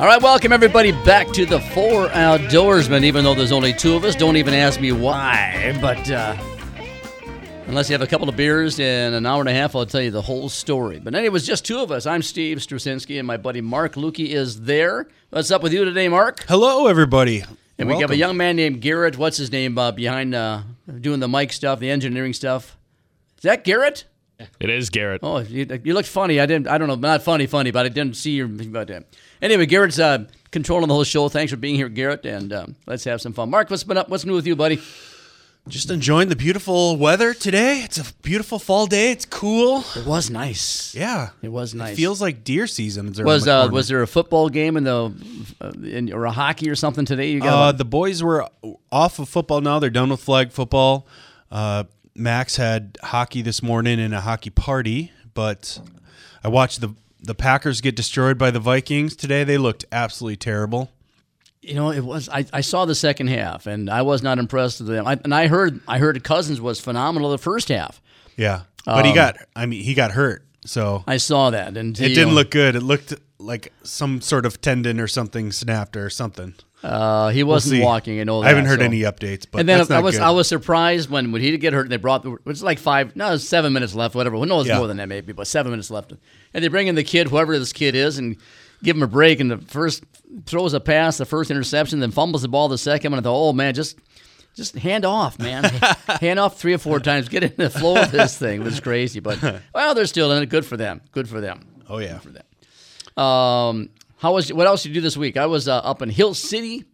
All right, welcome everybody back to the Four Outdoorsmen. Even though there's only two of us, don't even ask me why. But uh, unless you have a couple of beers in an hour and a half, I'll tell you the whole story. But anyway, it was just two of us. I'm Steve Strusinski, and my buddy Mark Lukey is there. What's up with you today, Mark? Hello, everybody. And we have a young man named Garrett. What's his name? Uh, behind uh, doing the mic stuff, the engineering stuff. Is that Garrett? It is Garrett. Oh, you, you looked funny. I didn't. I don't know. Not funny, funny, but I didn't see your. But uh, anyway, Garrett's uh, controlling the whole show. Thanks for being here, Garrett, and um, let's have some fun. Mark, what's been up? What's new with you, buddy? Just enjoying the beautiful weather today. It's a beautiful fall day. It's cool. It was nice. Yeah, It was nice. It feels like deer season. is Was the uh, was there a football game in the uh, in, or a hockey or something today? You Uh, got the boys were off of football now. They're done with flag football. Uh, Max had hockey this morning and a hockey party, but I watched the the Packers get destroyed by the Vikings today. They looked absolutely terrible. you know it was. I, I saw the second half and I was not impressed with them. I, and I heard I heard Cousins was phenomenal the first half. Yeah, but he got. I mean, he got hurt, so Um, I saw that and it didn't know, look good. It looked like some sort of tendon or something snapped or something. Uh, he wasn't see. walking. I know. That, I haven't heard so. any updates, but and then I was good. I was surprised when, when he did get hurt and they brought the, it's like five no seven minutes left whatever who knows Yeah. more than that maybe but seven minutes left and they bring in the kid whoever this kid is and give him a break and the first throws a pass the first interception then fumbles the ball the second one and I thought oh man just just hand off man hand off three or four times get in the flow of this thing it was crazy but well they're still in it good for them good for them oh yeah, for them. Um, how was what else did you do this week? I was uh, up in Hill City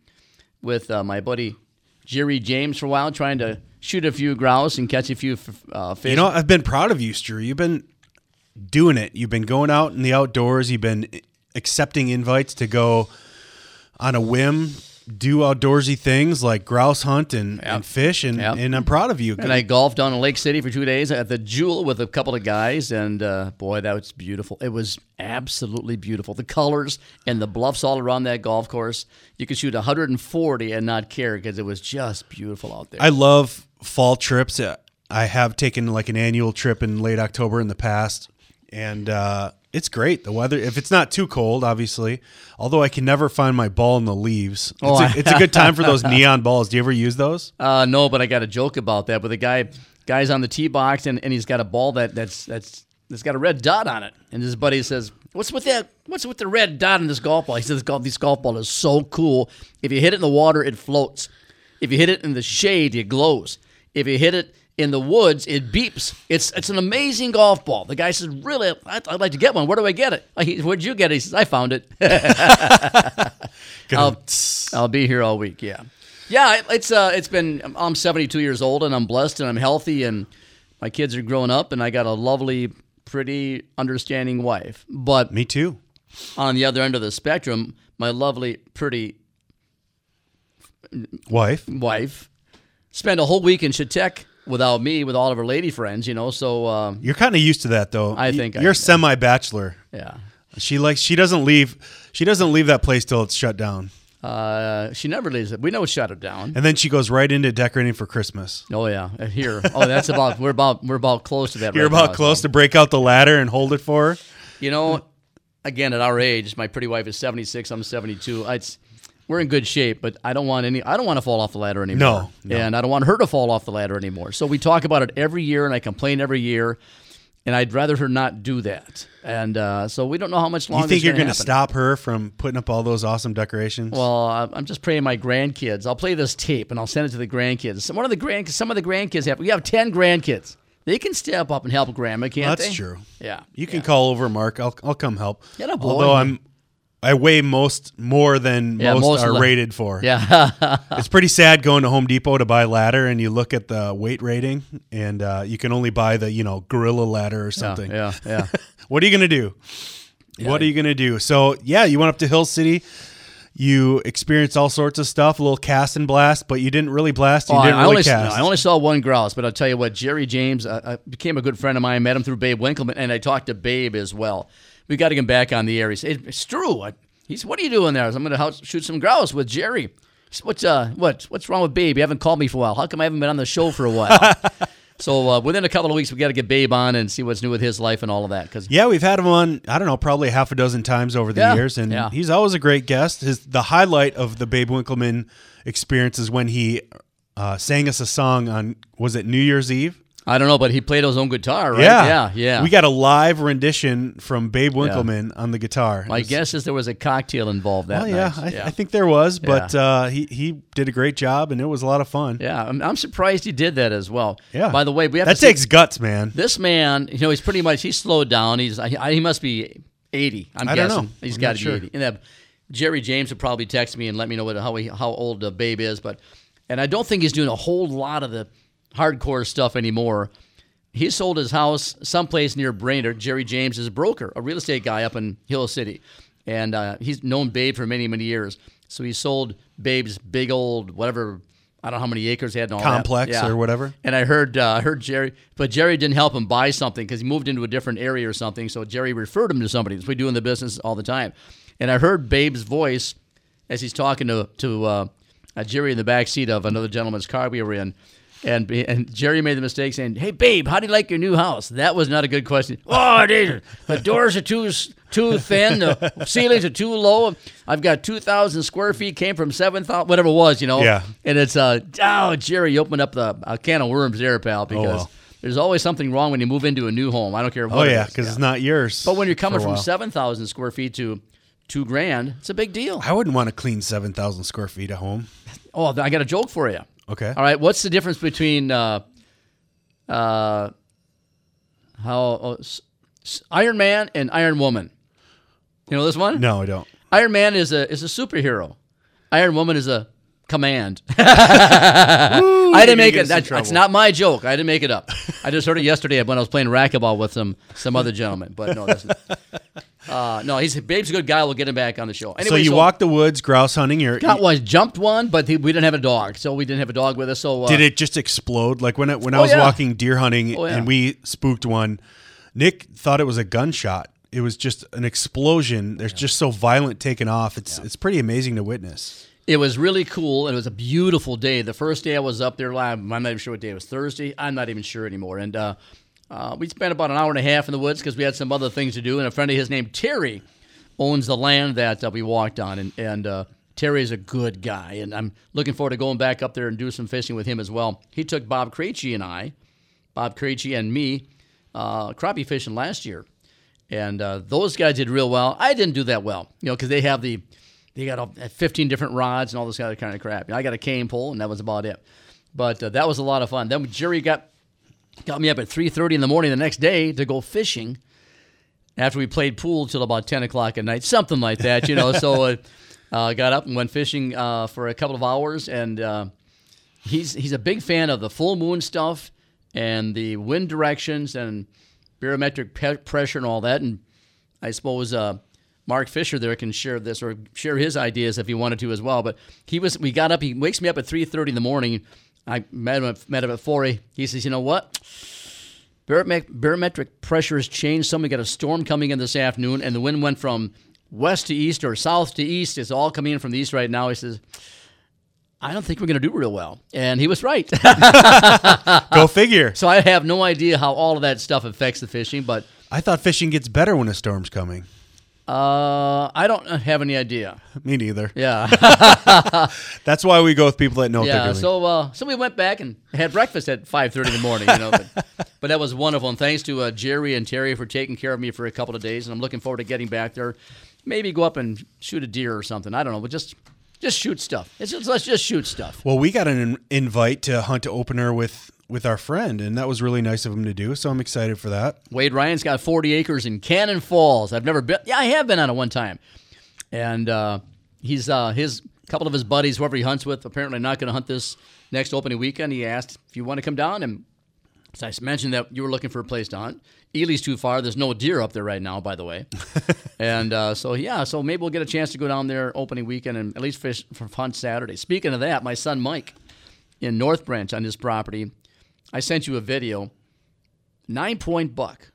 with uh, my buddy Jerry James for a while, trying to shoot a few grouse and catch a few uh, fish. You know, I've been proud of you, Stu. You've been doing it. You've been going out in the outdoors. You've been accepting invites to go on a whim, do outdoorsy things like grouse hunt and, and fish, and, Yep. and I'm proud of you. and I golfed down in Lake City for two days at the Jewel with a couple of guys, and uh, boy, that was beautiful. It was absolutely beautiful. The colors and the bluffs all around that golf course. You could shoot 140 and not care because it was just beautiful out there. I love fall trips. I have taken like an annual trip in late October in the past, and uh, it's great. The weather, if it's not too cold, obviously. Although I can never find my ball in the leaves. It's, Oh, a, it's a good time for those neon balls. Do you ever use those? Uh, no, but I got a joke about that. But the guy, guy's on the tee box and, and he's got a ball that that's that's that's got a red dot on it. And his buddy says, "What's with that? What's with the red dot on this golf ball?" He says, "Golf, this golf ball is so cool. If you hit it in the water, it floats. If you hit it in the shade, it glows. If you hit it in the woods, it beeps. It's it's an amazing golf ball." The guy says, "Really? I'd, I'd like to get one. Where do I get it?" Where'd you get it? He says, "I found it." I'll, I'll be here all week. Yeah, yeah. it- It's uh, it's been. I'm 72 years old, and I'm blessed, and I'm healthy, and my kids are growing up, and I got a lovely, pretty, understanding wife. But Me too. on the other end of the spectrum, my lovely, pretty Wife. wife spent a whole week in Chautauqua without me, with all of her lady friends. You know, so um, You're kind of used to that, though. I think you're am. semi-bachelor. yeah. She likes. She doesn't leave. She doesn't leave that place till it's shut down, Uh, she never leaves it. We know shut it down. and then she goes right into decorating for Christmas. Oh yeah, here. Oh, that's about. We're about. We're about close to that. You're right about now, close so. to break out the ladder and hold it for her. You know, again, at our age, my pretty wife is 76. I'm 72. It's, we're in good shape, but I don't want any. I don't want to fall off the ladder anymore. No, no. and I don't want her to fall off the ladder anymore. So we talk about it every year, and I complain every year, and I'd rather her not do that. And uh, so we don't know how much longer. You think you're going to stop her from putting up all those awesome decorations? Well, I'm just praying my grandkids. I'll play this tape and I'll send it to the grandkids. Some- One of the grand, some of the grandkids have. We have ten grandkids. They can step up and help grandma, can't that's they? true. Yeah. You can call over, Mark. I'll I'll come help. Yeah. Although I'm, I weigh most more than Yeah, most, most are rated for. Yeah. It's pretty sad going to Home Depot to buy ladder, and you look at the weight rating, and uh, you can only buy the you know gorilla ladder or something. Yeah. Yeah. What are you gonna do? What are you gonna do? So yeah, you went up to Hill City. You experienced all sorts of stuff, a little cast and blast, but you didn't really blast. You Oh, didn't I, really only, cast. no, I only saw one grouse, but I'll tell you what, Jerry James uh, became a good friend of mine. Met him through Babe Winkelman, and I talked to Babe as well. We got to get him back on the air. He said, "It's true." I, he's, "What are you doing there?" I said, I'm going to shoot some grouse with Jerry. He said, What's uh, what, what's wrong with Babe? You haven't called me for a while. How come I haven't been on the show for a while? So uh, within a couple of weeks, we got to get Babe on and see what's new with his life and all of that. Because Yeah, we've had him on. I don't know, probably half a dozen times over the Yeah, years, and yeah. he's always a great guest. His the highlight of the Babe Winkelman experience is when he uh, sang us a song on was it New Year's Eve? I don't know, but he played his own guitar, right? Yeah, yeah, yeah. We got a live rendition from Babe Winkelman on the guitar. My was- guess is there was a cocktail involved that Well, yeah, night. I, I think there was, but Yeah. uh, he he did a great job, and it was a lot of fun. Yeah, I'm, I'm surprised he did that as well. Yeah. By the way, we have that takes guts, man. this man. You know, he's pretty much he's slowed down. He's I, he must be 80. I'm I don't guessing know. he's got to sure. be 80. And Jerry James would probably text me and let me know what how he, how old uh, Babe is, but and I don't think he's doing a whole lot of the hardcore stuff anymore. He sold his house someplace near Brainerd. Jerry James is a broker, a real estate guy up in Hill City, and uh, he's known Babe for many many years. So he sold Babe's big old whatever. I don't know how many acres he had and all that. Complex Yeah. or whatever. And I heard uh, I heard Jerry, but Jerry didn't help him buy something because he moved into a different area or something. So Jerry referred him to somebody. That's what we do in the business all the time. And I heard Babe's voice as he's talking to to uh, uh, Jerry in the back seat of another gentleman's car we were in. And, and Jerry made the mistake saying, "Hey, babe, how do you like your new house?" That was not a good question. Oh, it is. The doors are too too thin. The ceilings are too low. I've got two thousand square feet. Came from seven thousand, whatever it was, you know. Yeah. And it's uh, oh, Jerry, opened up the a can of worms there, pal, because Oh, well. there's always something wrong when you move into a new home. I don't care what. Oh it yeah, because it's not yours. But when you're coming from seven thousand square feet to two grand, it's a big deal. I wouldn't want to clean seven thousand square feet at home. Oh, I got a joke for you. Okay. All right, what's the difference between uh, uh, how oh, s- Iron Man and Iron Woman? You know this one? No, I don't. Iron Man is a is a superhero. Iron Woman is a command. I didn't make it. That, that's not my joke. I didn't make it up. I just heard it yesterday when I was playing racquetball with some some other gentleman. But no, that's not. Uh, no, he's Babe's a good guy. We'll get him back on the show. Anyway, so you walked the woods grouse hunting. You're, Got was jumped one, but he, we didn't have a dog, so we didn't have a dog with us. So uh, did it just explode? Like when I, when I Oh, was yeah. walking deer hunting Oh, yeah. and we spooked one, Nick thought it was a gunshot. It was just an explosion. There's just so violent taking off. It's it's pretty amazing to witness. It was really cool. It was a beautiful day. The first day I was up there live, I'm not even sure what day it was. Thursday. I'm not even sure anymore. And uh, uh, we spent about an hour and a half in the woods because we had some other things to do. And a friend of his named Terry owns the land that uh, we walked on. And, and uh, Terry is a good guy. And I'm looking forward to going back up there and do some fishing with him as well. He took Bob Krejci and I, Bob Krejci and me, uh, crappie fishing last year. And uh, those guys did real well. I didn't do that well, you know, because they have the they got all, 15 different rods and all this other kind of crap. I got a cane pole, and that was about it. But uh, that was a lot of fun. Then Jerry got got me up at 3:30 in the morning the next day to go fishing. After we played pool till about 10 o'clock at night, something like that, you know. so uh, uh, got up and went fishing uh, for a couple of hours, and uh, he's he's a big fan of the full moon stuff and the wind directions and barometric pe- pressure and all that. And I suppose uh, Mark Fisher there can share this or share his ideas if he wanted to as well. But he was we got up. He wakes me up at three thirty in the morning. I met him met him at four. He says, "You know what? Barometric, barometric pressure has changed. Some we got a storm coming in this afternoon, and the wind went from west to east or south to east. It's all coming in from the east right now." He says. I don't think we're going to do real well. And he was right. Go figure. so I have no idea how all of that stuff affects the fishing, but I thought fishing gets better when a storm's coming. Uh, I don't have any idea. Me neither. Yeah. That's why we go with people that know yeah. So, uh, so we went back and had breakfast at 5.30 in the morning, you know. But, but that was wonderful. And thanks to uh, Jerry and Terry for taking care of me for a couple of days. And I'm looking forward to getting back there. Maybe go up and shoot a deer or something. I don't know. But just just shoot stuff. It's just, let's just shoot stuff. Well, we got an invite to hunt opener with with our friend, and that was really nice of him to do. So I'm excited for that. Wade Ryan's got 40 acres in Cannon Falls. I've never been. Yeah, I have been on it one time, and uh, he's uh, his couple of his buddies, whoever he hunts with, apparently not going to hunt this next opening weekend. He asked if you want to come down, and so I mentioned that you were looking for a place to hunt. Ely's too far. There's no deer up there right now, by the way. and uh, so yeah, so maybe we'll get a chance to go down there opening weekend and at least fish for fun Saturday. Speaking of that, my son Mike in North Branch on his property, I sent you a video nine point buck.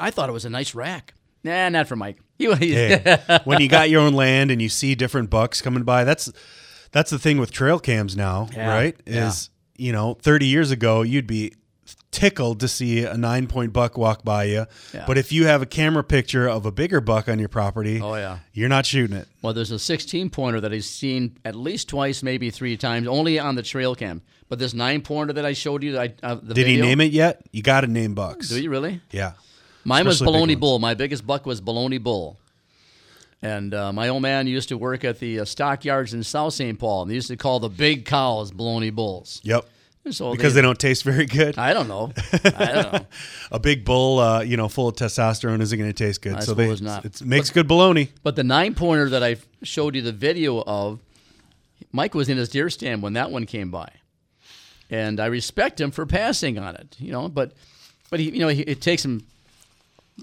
I thought it was a nice rack. Nah, not for Mike. He, he- Hey, when you got your own land and you see different bucks coming by, that's that's the thing with trail cams now, Yeah, right? yeah. Is you know, 30 years ago, you'd be tickled to see a nine point buck walk by you. Yeah. But if you have a camera picture of a bigger buck on your property, Oh, yeah. you're not shooting it. Well, there's a 16 pointer that I've seen at least twice, maybe three times, only on the trail cam. But this nine pointer that I showed you, I, uh, the Did he name it yet? You got to name bucks. Do you really? Yeah. Mine was Especially big Baloney. Bull. My biggest buck was Baloney Bull. And uh, my old man used to work at the uh, stockyards in South St. Paul. And they used to call the big cows Baloney Bulls. Yep. Because they don't taste very good. I don't know. I don't know. A big bull, uh, you know, full of testosterone isn't going to taste good. I so they, not. it makes good bologna. But the nine pointer that I showed you the video of, Mike was in his deer stand when that one came by, and I respect him for passing on it. You know, but but he, you know, he, it takes him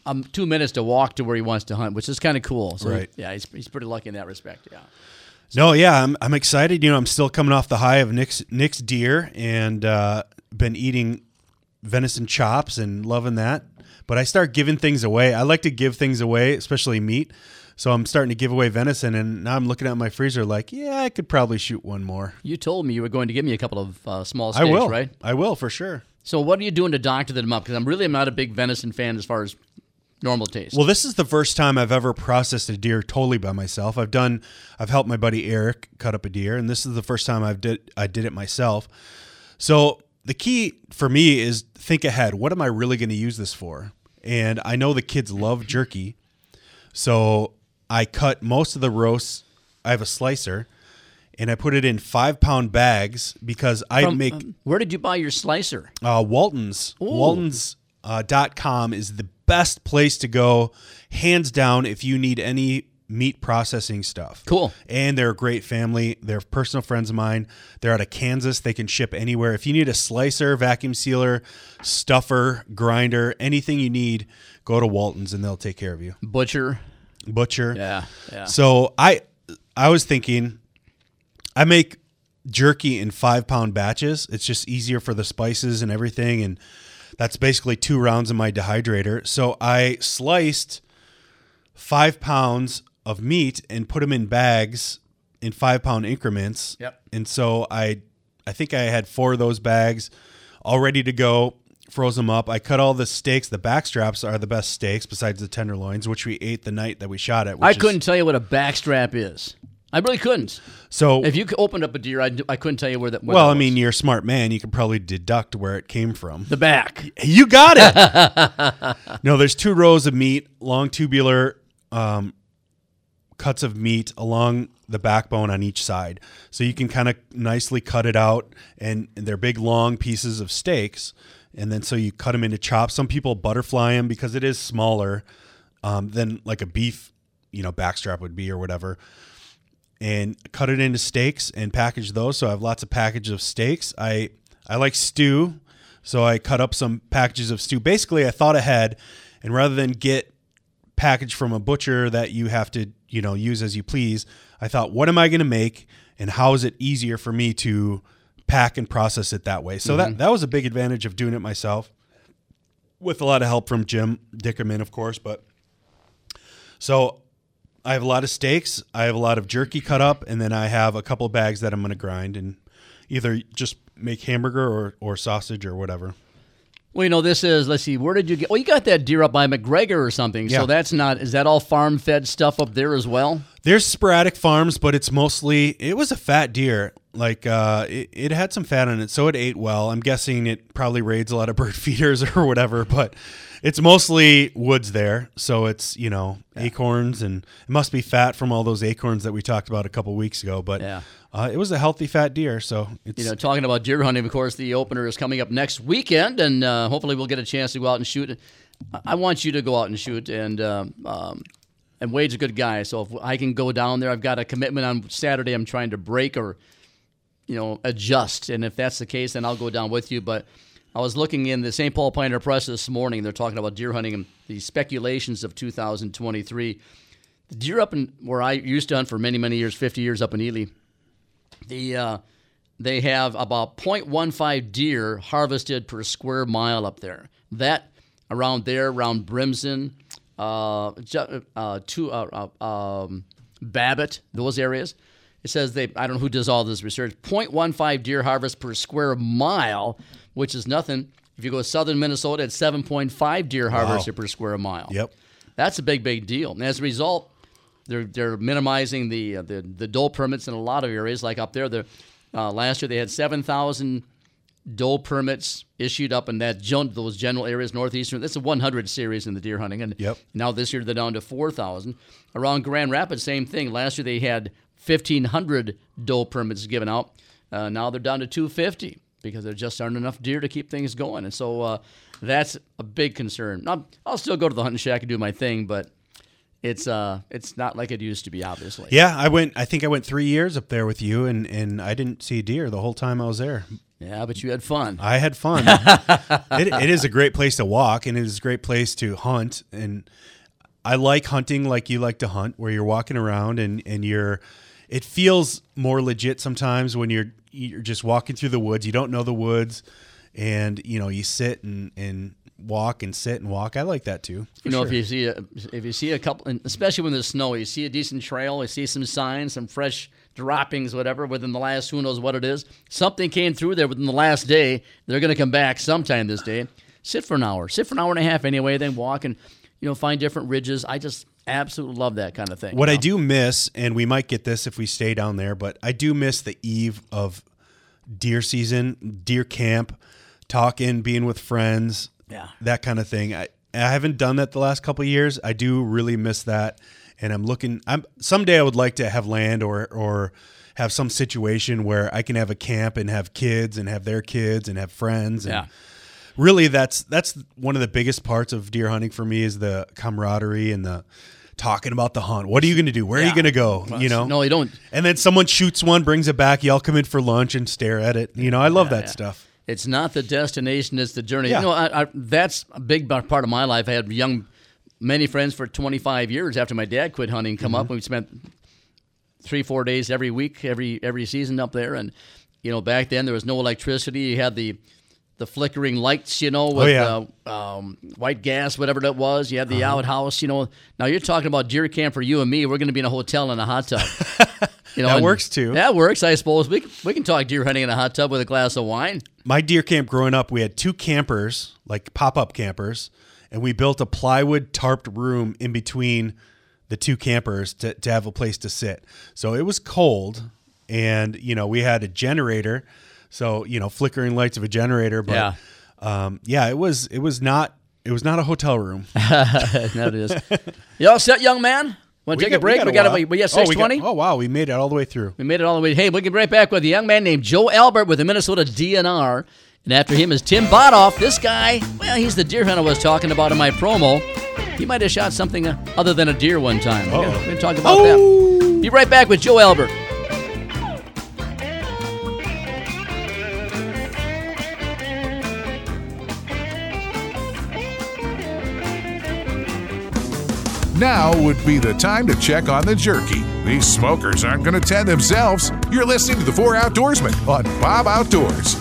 um, two minutes to walk to where he wants to hunt, which is kind of cool. So Right. yeah, he's, he's pretty lucky in that respect. Yeah. No, yeah, I'm, I'm excited. You know, I'm still coming off the high of Nick's Nick's deer and uh, been eating venison chops and loving that. But I start giving things away. I like to give things away, especially meat. So I'm starting to give away venison, and now I'm looking at my freezer like, yeah, I could probably shoot one more. You told me you were going to give me a couple of uh, small I will, right? I will for sure. So what are you doing to doctor them up? Because I'm really not a big venison fan as far as normal taste. Well, this is the first time I've ever processed a deer totally by myself. I've done, I've helped my buddy Eric cut up a deer, and this is the first time I've did I did it myself. So the key for me is think ahead. What am I really going to use this for? And I know the kids love jerky, so I cut most of the roasts. I have a slicer, and I put it in five pound bags because I From- make um, where did you buy your slicer? uh, Walton's. Walton's uh, dot com is the best place to go, hands down, if you need any meat processing stuff. Cool. And they're a great family. They're personal friends of mine. They're out of Kansas. They can ship anywhere. If you need a slicer, vacuum sealer, stuffer, grinder, anything you need, go to Walton's and they'll take care of you. Butcher. Butcher. Yeah. Yeah. So I I was thinking I make jerky in five pound batches. It's just easier for the spices and everything and that's basically two rounds of my dehydrator. So I sliced five pounds of meat and put them in bags in five pound increments. Yep. And so I I think I had four of those bags all ready to go. Froze them up. I cut all the steaks. The backstraps are the best steaks besides the tenderloins, which we ate the night that we shot it. I couldn't tell you what a backstrap is. I really couldn't. So If you opened up a deer, I, I couldn't tell you where that. What well, that I mean, you're a smart man. You could probably deduct where it came from. the back. You got it. no, there's two rows of meat, long tubular um, cuts of meat along the backbone on each side. So you can kind of nicely cut it out, and, and they're big, long pieces of steaks. And then so you cut them into chops. Some people butterfly them because it is smaller um, than like a beef, you know, backstrap would be or whatever. And cut it into steaks and package those. So I have lots of packages of steaks. I I like stew, so I cut up some packages of stew. Basically, I thought ahead, and rather than get package from a butcher that you have to you know use as you please, I thought, what am I going to make, and how is it easier for me to pack and process it that way? So that mm-hmm. that was a big advantage of doing it myself, with a lot of help from Jim Dickerman, of course. But so I have a lot of steaks, I have a lot of jerky cut up, and then I have a couple bags that I'm going to grind and either just make hamburger or, or sausage or whatever. Well, you know, this is. Let's see. Where did you get? Well, you got that deer up by McGregor or something. Yeah. So that's not. Is that all farm fed stuff up there as well? There's sporadic farms, but it's mostly it was a fat deer. Like uh, it, it had some fat on it, so it ate well. I'm guessing it probably raids a lot of bird feeders or whatever, but it's mostly woods there. So it's you know acorns and it must be fat from all those acorns that we talked about a couple weeks ago. But Yeah. uh, it was a healthy fat deer, so it's You know, talking about deer hunting, of course, the opener is coming up next weekend, and uh, hopefully we'll get a chance to go out and shoot. I- I want you to go out and shoot, and um, um, and Wade's a good guy, so if I can go down there, I've got a commitment on Saturday. I'm trying to break or you know adjust, and if that's the case, then I'll go down with you. But I was looking in the St. Paul Pioneer Press this morning. They're talking about deer hunting and the speculations of 2023. The deer up in where I used to hunt for many many years, 50 years up in Ely the uh, they have about 0.15 deer harvested per square mile up there. That around there, around Brimson, uh, uh, to uh, uh, um, Babbitt, those areas. It says they. I don't know who does all this research. 0.15 deer harvest per square mile, which is nothing. If you go to southern Minnesota, it's 7.5 deer harvest Wow. per square mile. Yep. That's a big, big deal. And as a result, they're they're minimizing the uh, the the doe permits in a lot of areas. Like up there, the uh, last year they had 7,000 doe permits issued up in that those general areas, northeastern. That's a 100 series in the deer hunting, and Yep. now this year they're down to 4,000. Around Grand Rapids, same thing. Last year they had 1,500 doe permits given out. Uh, now they're down to 250 because there just aren't enough deer to keep things going, and so uh, that's a big concern. I'll, I'll still go to the hunting shack and do my thing, but it's uh it's not like it used to be, obviously. Yeah, I went. I think I went three years up there with you, and and I didn't see deer the whole time I was there. Yeah, but you had fun. I had fun. it, it is a great place to walk, and it is a great place to hunt. And I like hunting like you like to hunt, where you're walking around and and you're. It feels more legit sometimes when you're you're just walking through the woods. You don't know the woods, and you know you sit and and walk and sit and walk. I like that too. You know, sure. if you see a, if you see a couple, and especially when there's snow, you see a decent trail, you see some signs, some fresh droppings, whatever, within the last who knows what it is. Something came through there within the last day. They're going to come back sometime this day. Sit for an hour, sit for an hour and a half anyway, then walk and you know find different ridges. I just absolutely love that kind of thing. What you I do miss, and we might get this if we stay down there, but I do miss the eve of deer season, deer camp, talking, being with friends, Yeah. that kind of thing. I, I haven't done that the last couple of years. I do really miss that, and I'm looking. I'm someday I would like to have land or or have some situation where I can have a camp and have kids and have their kids and have friends. And Yeah. Really that's that's one of the biggest parts of deer hunting for me is the camaraderie and the talking about the hunt. What are you going to do? Where are you going to go? You know? No, you don't. And then someone shoots one, brings it back. Y'all come in for lunch and stare at it. You know, I love that yeah. stuff. It's not the destination; it's the journey. Yeah. You know, I, I, that's a big part of my life. I had young, many friends for 25 years after my dad quit hunting. Come Mm-hmm. up, and we spent three, four days every week, every every season up there. And you know, back then there was no electricity. You had the the flickering lights, you know, with Oh, yeah. Uh-huh. uh, um, white gas, whatever that was. You had the outhouse, you know. Now you're talking about deer camp for you and me. We're going to be in a hotel in a hot tub. You know, That works, too. That works, I suppose. We can, we can talk deer hunting in a hot tub with a glass of wine. My deer camp growing up, we had two campers, like pop up campers, and we built a plywood tarped room in between the two campers to, to have a place to sit. So it was cold, and you know we had a generator, so you know flickering lights of a generator. But Yeah. um, yeah, it was it was not it was not a hotel room. that is. You all set, young man? Want to take a break? We got, we, we got Oh, we 620? Oh wow, we made it all the way through. We made it all the way. Hey, we'll get right back with a young man named Joe Albert with the Minnesota DNR. And after him is Tim Bothof. This guy, well, he's the deer hunter I was talking about in my promo. He might have shot something other than a deer one time. We're Uh-oh. going to talk about that. Be right back with Joe Albert. Now would be the time to check on the jerky. These smokers aren't going to tend themselves. You're listening to the Four Outdoorsmen on Bob Outdoors.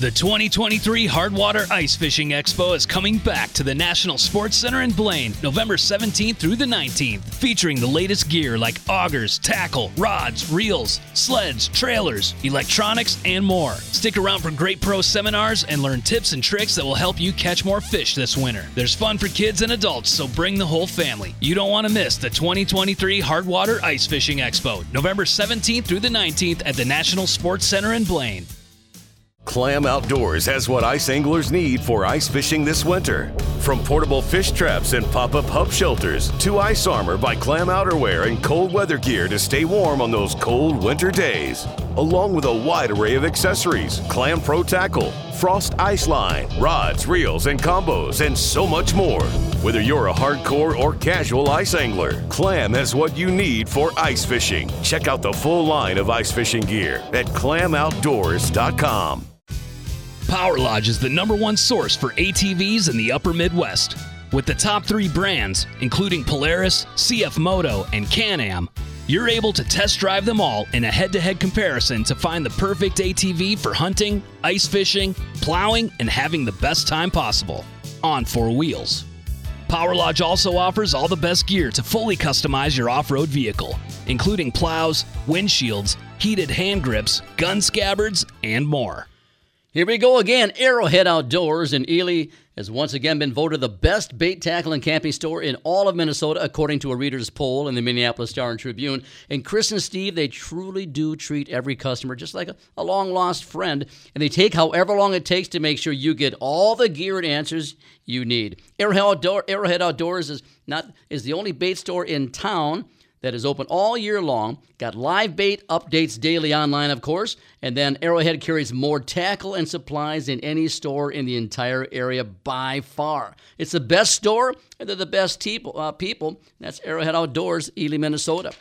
The 2023 Hardwater Ice Fishing Expo is coming back to the National Sports Center in Blaine, November 17th through the 19th, featuring the latest gear like augers, tackle, rods, reels, sleds, trailers, electronics, and more. Stick around for great pro seminars and learn tips and tricks that will help you catch more fish this winter. There's fun for kids and adults, so bring the whole family. You don't want to miss the 2023 Hardwater Ice Fishing Expo, November 17th through the 19th at the National Sports Center in Blaine. Clam Outdoors has what ice anglers need for ice fishing this winter. From portable fish traps and pop up hub shelters to ice armor by Clam Outerwear and cold weather gear to stay warm on those cold winter days. Along with a wide array of accessories Clam Pro Tackle, Frost Ice Line, rods, reels, and combos, and so much more. Whether you're a hardcore or casual ice angler, Clam has what you need for ice fishing. Check out the full line of ice fishing gear at clamoutdoors.com. Power Lodge is the number one source for ATVs in the upper Midwest. With the top three brands, including Polaris, CF Moto, and Can Am, you're able to test drive them all in a head to head comparison to find the perfect ATV for hunting, ice fishing, plowing, and having the best time possible on four wheels. Power Lodge also offers all the best gear to fully customize your off road vehicle, including plows, windshields, heated hand grips, gun scabbards, and more. Here we go again. Arrowhead Outdoors in Ely has once again been voted the best bait tackle and camping store in all of Minnesota, according to a reader's poll in the Minneapolis Star and Tribune. And Chris and Steve, they truly do treat every customer just like a, a long lost friend, and they take however long it takes to make sure you get all the gear and answers you need. Arrowhead, Outdoor, Arrowhead Outdoors is not is the only bait store in town that is open all year long. Got live bait updates daily online, of course. And then Arrowhead carries more tackle and supplies than any store in the entire area by far. It's the best store, and they're the best people. Uh, people. That's Arrowhead Outdoors, Ely, Minnesota.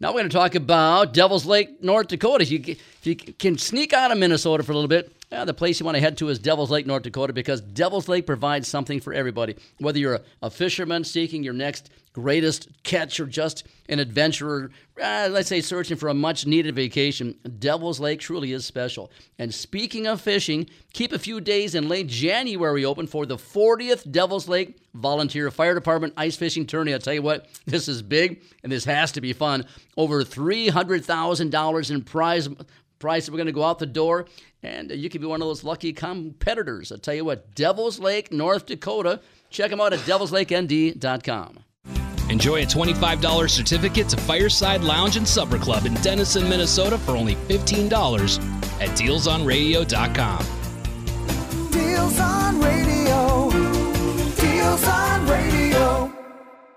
Now we're going to talk about Devil's Lake, North Dakota. If you, if you can sneak out of Minnesota for a little bit, uh, the place you want to head to is Devil's Lake, North Dakota, because Devil's Lake provides something for everybody. Whether you're a, a fisherman seeking your next greatest catch or just an adventurer, uh, let's say searching for a much needed vacation, Devil's Lake truly is special. And speaking of fishing, keep a few days in late January open for the 40th Devil's Lake Volunteer Fire Department Ice Fishing Tourney. I'll tell you what, this is big and this has to be fun. Over $300,000 in prize prize. We're going to go out the door, and you can be one of those lucky competitors. I'll tell you what, Devil's Lake, North Dakota. Check them out at devilslakend.com. Enjoy a $25 certificate to Fireside Lounge and Supper Club in Denison, Minnesota for only $15 at dealsonradio.com. Deals on radio. Deals on radio.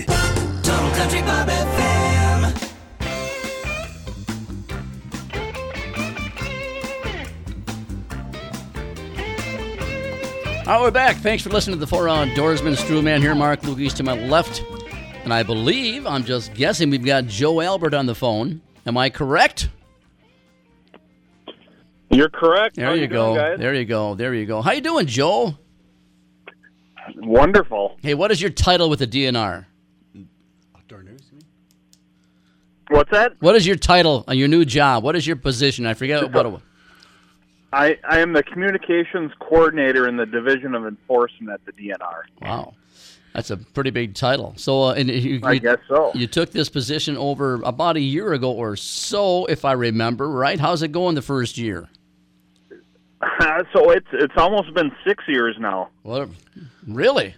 Total Country Bob FM. All right, we're back. Thanks for listening to the Four Outdoorsman. Strewman here, Mark Lukis to my left. And I believe, I'm just guessing, we've got Joe Albert on the phone. Am I correct? You're correct. There How you, you go. doing, guys? There you go. There you go. How you doing, Joe? Wonderful. Hey, what is your title with the DNR? Outdoor news, you mean? What's that? What is your title on your new job? What is your position? I forget what it was. I, I am the communications coordinator in the Division of Enforcement at the DNR. Wow. That's a pretty big title. So, uh, and you, I you- guess so. You took this position over about a year ago or so, if I remember, right? How's it going the first year? so it's it's almost been six years now. What? Really?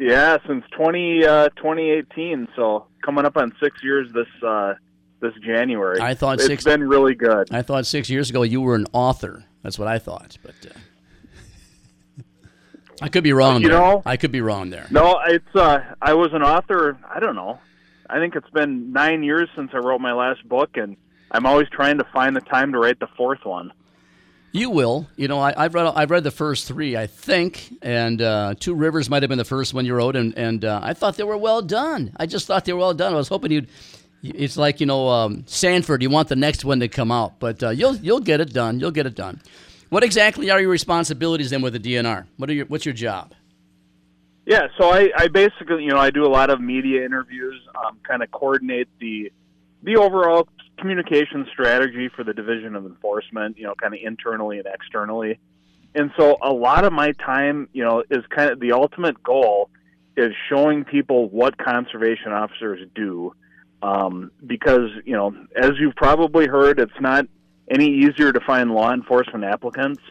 Yeah, since 20, uh, 2018. So coming up on six years this uh, this January. I thought it's six- been really good. I thought six years ago you were an author. That's what I thought, but uh, I could be wrong You there. know- I could be wrong there. No, it's uh, I was an author. I don't know. I think it's been nine years since I wrote my last book, and I'm always trying to find the time to write the fourth one. You will. You know, I, I've read. I've read the first three, I think, and uh, Two Rivers might have been the first one you wrote, and and uh, I thought they were well done. I just thought they were well done. I was hoping you'd. It's like you know, um, Sandford. You want the next one to come out, but uh, you'll you'll get it done. You'll get it done. What exactly are your responsibilities then with the DNR? What are your What's your job? Yeah, so I, I basically, you know, I do a lot of media interviews, um, kind of coordinate the the overall communication strategy for the Division of Enforcement, you know, kind of internally and externally. And so a lot of my time, you know, is kind of the ultimate goal is showing people what conservation officers do. Um, because, you know, as you've probably heard, it's not any easier to find law enforcement applicants.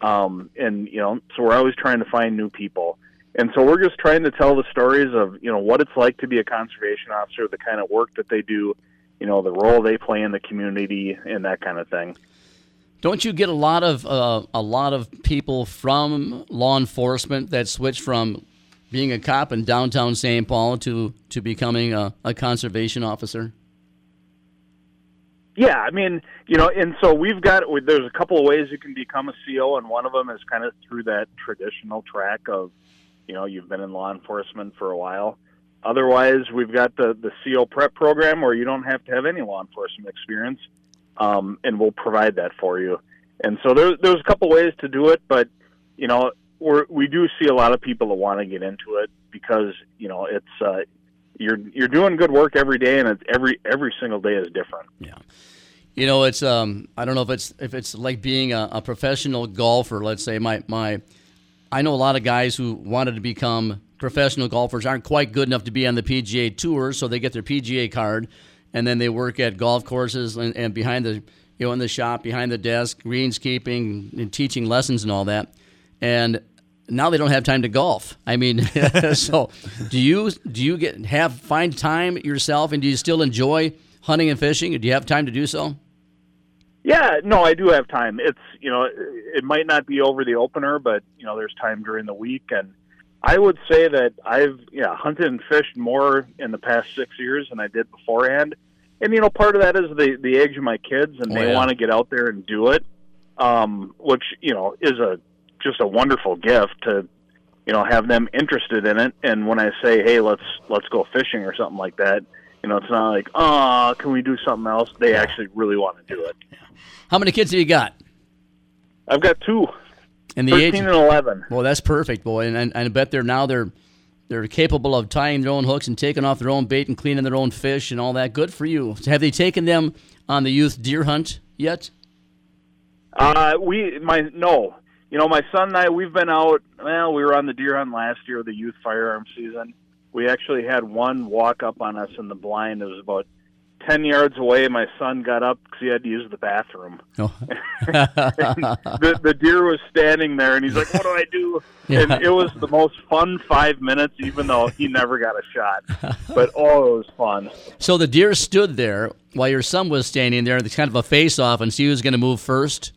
Um, and, you know, so we're always trying to find new people. And so we're just trying to tell the stories of, you know, what it's like to be a conservation officer, the kind of work that they do, you know, the role they play in the community and that kind of thing. Don't you get a lot of uh, a lot of people from law enforcement that switch from being a cop in downtown St. Paul to to becoming a, a conservation officer? Yeah, I mean, you know, and so we've got there's a couple of ways you can become a CO, and one of them is kind of through that traditional track of, you know, you've been in law enforcement for a while. Otherwise, we've got the the CO prep program where you don't have to have any law enforcement experience, um, and we'll provide that for you. And so there's there's a couple ways to do it, but you know, we're we do see a lot of people that want to get into it because you know it's uh, you're you're doing good work every day, and every every single day is different. Yeah. You know, it's um, I don't know if it's if it's like being a, a professional golfer. Let's say my my, I know a lot of guys who wanted to become professional golfers aren't quite good enough to be on the PGA Tour, so they get their PGA card, and then they work at golf courses and, and behind the you know in the shop behind the desk, greenskeeping and teaching lessons and all that, and now they don't have time to golf. I mean, so do you do you get have find time yourself, and do you still enjoy hunting and fishing? Do you have time to do so? Yeah, no, I do have time. It's you know, it might not be over the opener, but you know, there's time during the week, and I would say that I've yeah hunted and fished more in the past six years than I did beforehand. And you know, part of that is the the age of my kids, and Oh, they yeah. want to get out there and do it, um, which you know is a just a wonderful gift to you know have them interested in it. And when I say, hey, let's let's go fishing or something like that, you know, it's not like, oh, can we do something else? They actually really want to do it. How many kids have you got? I've got two. And the 13 age? and 11. Well, that's perfect, boy. And, and, and I bet they're now they're they're capable of tying their own hooks and taking off their own bait and cleaning their own fish and all that. Good for you. Have they taken them on the youth deer hunt yet? Uh, we my no, you know my son and I we've been out. Well, we were on the deer hunt last year, the youth firearm season. We actually had one walk up on us in the blind. It was about ten yards away. My son got up because he had to use the bathroom. Oh. the, the deer was standing there, and he's like, "What do I do?" And it was the most fun five minutes, even though he never got a shot. But oh, it was fun. So the deer stood there while your son was standing there. It's kind of a face off and see who's going to move first.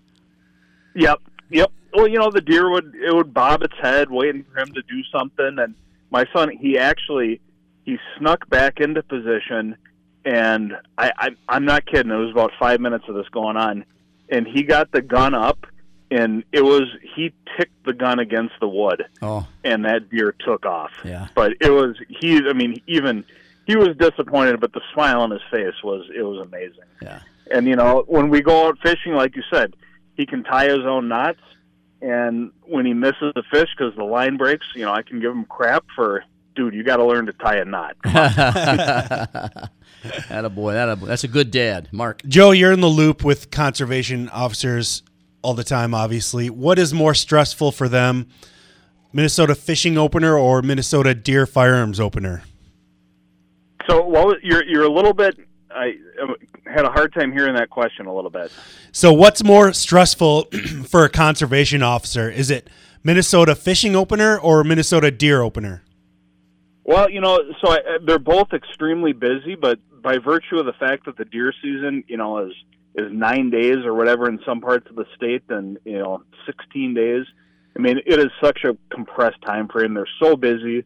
Yep, yep. Well, you know, the deer would it would bob its head, waiting for him to do something. And my son, he actually he snuck back into position, and I, I I'm not kidding. It was about five minutes of this going on, and he got the gun up, and it was he ticked the gun against the wood, Oh, and that deer took off. Yeah. But it was he. I mean, even he was disappointed, but the smile on his face was it was amazing. yeah. And you know, when we go out fishing, like you said, he can tie his own knots. And when he misses the fish because the line breaks, you know, I can give him crap for, dude, you got to learn to tie a knot. That a boy. That that's a good dad, Mark. Joe, you're in the loop with conservation officers all the time, obviously. What is more stressful for them, Minnesota fishing opener or Minnesota deer firearms opener? So, what was, you're you're a little bit. I uh, had a hard time hearing that question a little bit. So, what's more stressful for a conservation officer? Is it Minnesota fishing opener or Minnesota deer opener? Well, you know, so I, uh, they're both extremely busy, but by virtue of the fact that the deer season, you know, is is nine days or whatever in some parts of the state, and you know, sixteen days. I mean, it is such a compressed time frame. They're so busy.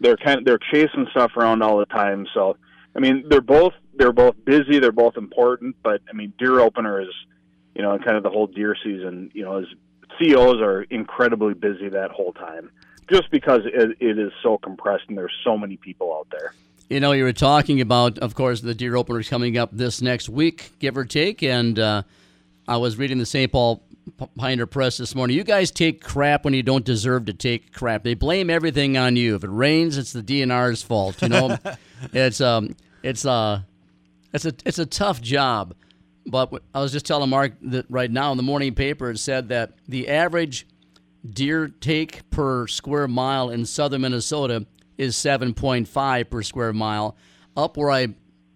They're kind of they're chasing stuff around all the time. So, I mean, they're both they're both busy. They're both important. But I mean, deer opener is, you know, kind of the whole deer season. You know, is COs are incredibly busy that whole time just because it, it is so compressed and there's so many people out there. You know, you were talking about, of course, the deer opener is coming up this next week, give or take. And uh, I was reading the St. Paul P- Pioneer Press this morning. You guys take crap when you don't deserve to take crap. They blame everything on you. If it rains, it's the DNR's fault. You know, it's um, it's uh, it's a it's a tough job. But I was just telling Mark that right now in the morning paper it said that the average deer take per square mile in southern Minnesota is 7.5 per square mile. Up where I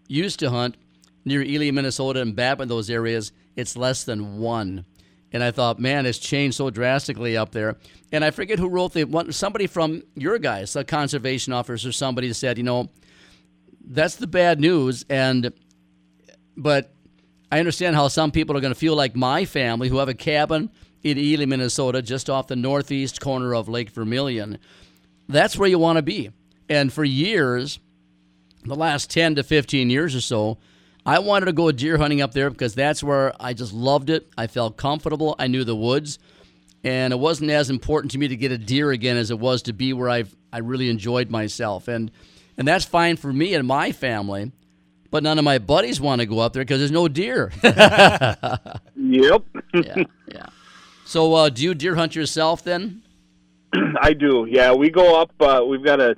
used to hunt near Ely, Minnesota, and Babbitt, those areas, it's less than one. And I thought, man, it's changed so drastically up there. And I forget who wrote the. Somebody from your guys, a conservation officer, or somebody said, you know, that's the bad news. And but I understand how some people are going to feel like my family who have a cabin in Ely, Minnesota, just off the northeast corner of Lake Vermilion. That's where you want to be. And for years, the last 10 to 15 years or so, I wanted to go deer hunting up there because that's where I just loved it. I felt comfortable. I knew the woods. And it wasn't as important to me to get a deer again as it was to be where I've, I really enjoyed myself. And, and that's fine for me and my family. But none of my buddies want to go up there because there's no deer. Yep. yeah, yeah. So, uh, do you deer hunt yourself then? I do. Yeah, we go up. Uh, we've got a,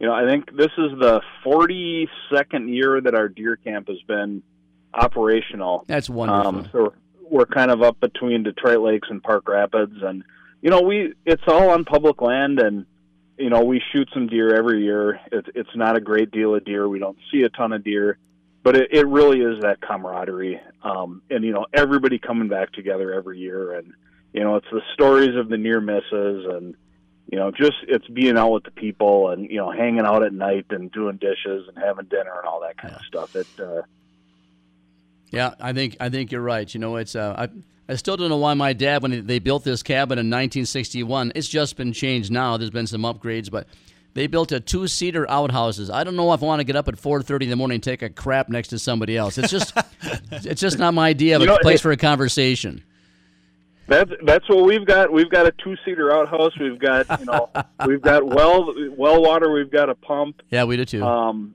you know, I think this is the 42nd year that our deer camp has been operational. That's wonderful. Um, so we're kind of up between Detroit Lakes and Park Rapids, and you know, we it's all on public land, and you know, we shoot some deer every year. It's it's not a great deal of deer. We don't see a ton of deer, but it, it really is that camaraderie, um, and you know, everybody coming back together every year, and you know, it's the stories of the near misses, and you know, just it's being out with the people, and you know, hanging out at night and doing dishes and having dinner and all that kind of stuff. It uh, Yeah, I think I think you're right. You know, it's uh, I I still don't know why my dad when they built this cabin in 1961. It's just been changed now. There's been some upgrades, but they built a two-seater outhouses. I don't know if I want to get up at 4:30 in the morning and take a crap next to somebody else. It's just it's just not my idea of You a know, place it- for a conversation. That's that's what we've got. We've got a two seater outhouse. We've got you know we've got well well water. We've got a pump. Yeah, we do too. Um,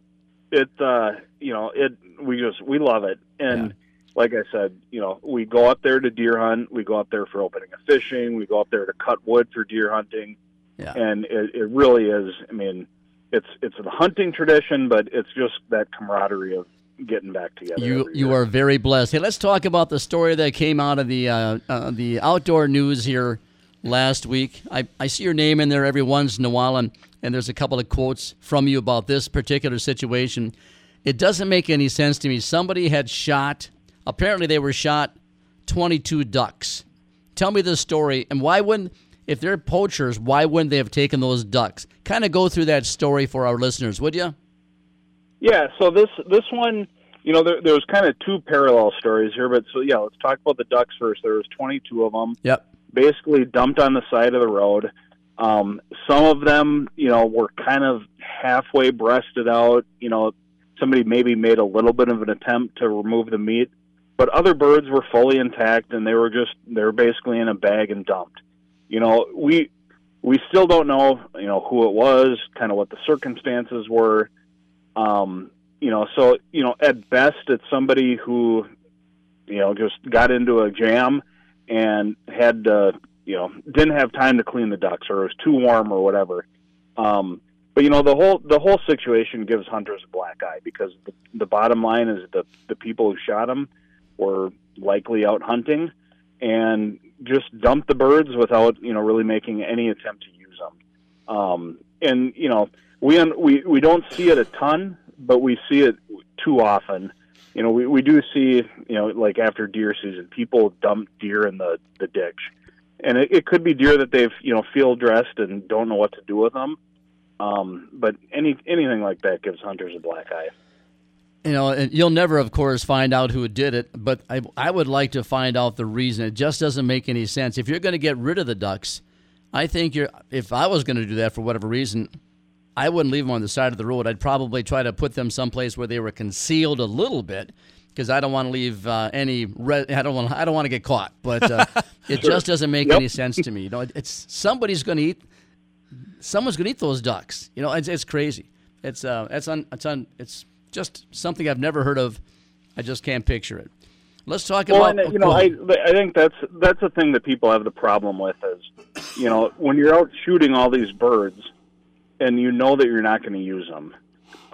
it uh, you know it we just we love it and. Like I said, you know, we go up there to deer hunt. We go up there for opening and fishing. We go up there to cut wood for deer hunting. Yeah. And it, it really is. I mean, it's it's a hunting tradition, but it's just that camaraderie of getting back together. You you are very blessed. Hey, let's talk about the story that came out of the uh, uh, the outdoor news here last week. I, I see your name in there every once in a while, and, and there's a couple of quotes from you about this particular situation. It doesn't make any sense to me. Somebody had shot. Apparently, they were shot 22 ducks. Tell me the story, and why wouldn't if they're poachers? Why wouldn't they have taken those ducks? Kind of go through that story for our listeners, would you? Yeah, so this this one, you know, there, there was kind of two parallel stories here, but so yeah, let's talk about the ducks first. There was 22 of them, Yep. basically dumped on the side of the road. Um, some of them, you know, were kind of halfway breasted out. You know, somebody maybe made a little bit of an attempt to remove the meat, but other birds were fully intact and they were just they were basically in a bag and dumped. You know, we we still don't know, you know, who it was, kind of what the circumstances were. Um, you know, so you know, at best, it's somebody who, you know, just got into a jam and had, uh, you know, didn't have time to clean the ducks, or it was too warm, or whatever. Um, but you know, the whole the whole situation gives hunters a black eye because the, the bottom line is the the people who shot them were likely out hunting and just dumped the birds without you know really making any attempt to use them. Um, and you know, we we we don't see it a ton, but we see it too often. You know, we, we do see you know like after deer season, people dump deer in the the ditch, and it, it could be deer that they've you know field dressed and don't know what to do with them. Um, but any anything like that gives hunters a black eye. You know, and you'll never, of course, find out who did it, but I, I would like to find out the reason. It just doesn't make any sense. If you're going to get rid of the ducks, I think you're. If I was going to do that for whatever reason, I wouldn't leave them on the side of the road. I'd probably try to put them someplace where they were concealed a little bit, because I don't want to leave uh, any. Re- I don't want. I don't want to get caught. But uh, it Sure. just doesn't make any sense to me. You know, it- it's somebody's going to eat. Someone's going to eat those ducks. You know, it's, it's crazy. It's uh, it's un, it's un, it's just something I've never heard of. I just can't picture it. Let's talk well, about. and, you know, I. I think that's that's the thing that people have the problem with is, you know, when you're out shooting all these birds, and you know that you're not going to use them,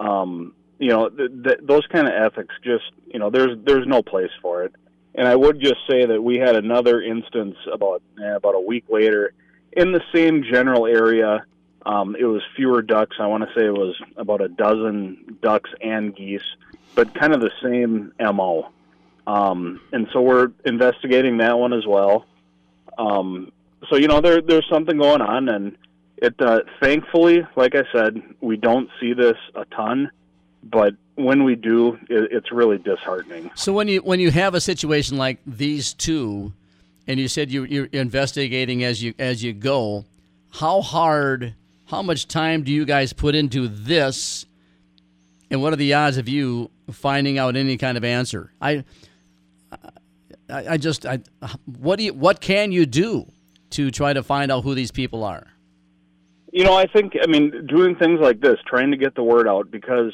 um, you know, th- th- those kind of ethics just, you know, there's there's no place for it. And I would just say that we had another instance about eh, about a week later in the same general area. Um, it was fewer ducks. I want to say it was about a dozen ducks and geese, but kind of the same mo. Um, and so we're investigating that one as well. Um, so you know there there's something going on, and it uh, thankfully, like I said, we don't see this a ton, but when we do, it, it's really disheartening. So when you when you have a situation like these two, and you said you, you're investigating as you as you go, how hard, how much time do you guys put into this, and what are the odds of you finding out any kind of answer? I, I, I just, I, what do you, what can you do to try to find out who these people are? You know, I think I mean doing things like this, trying to get the word out, because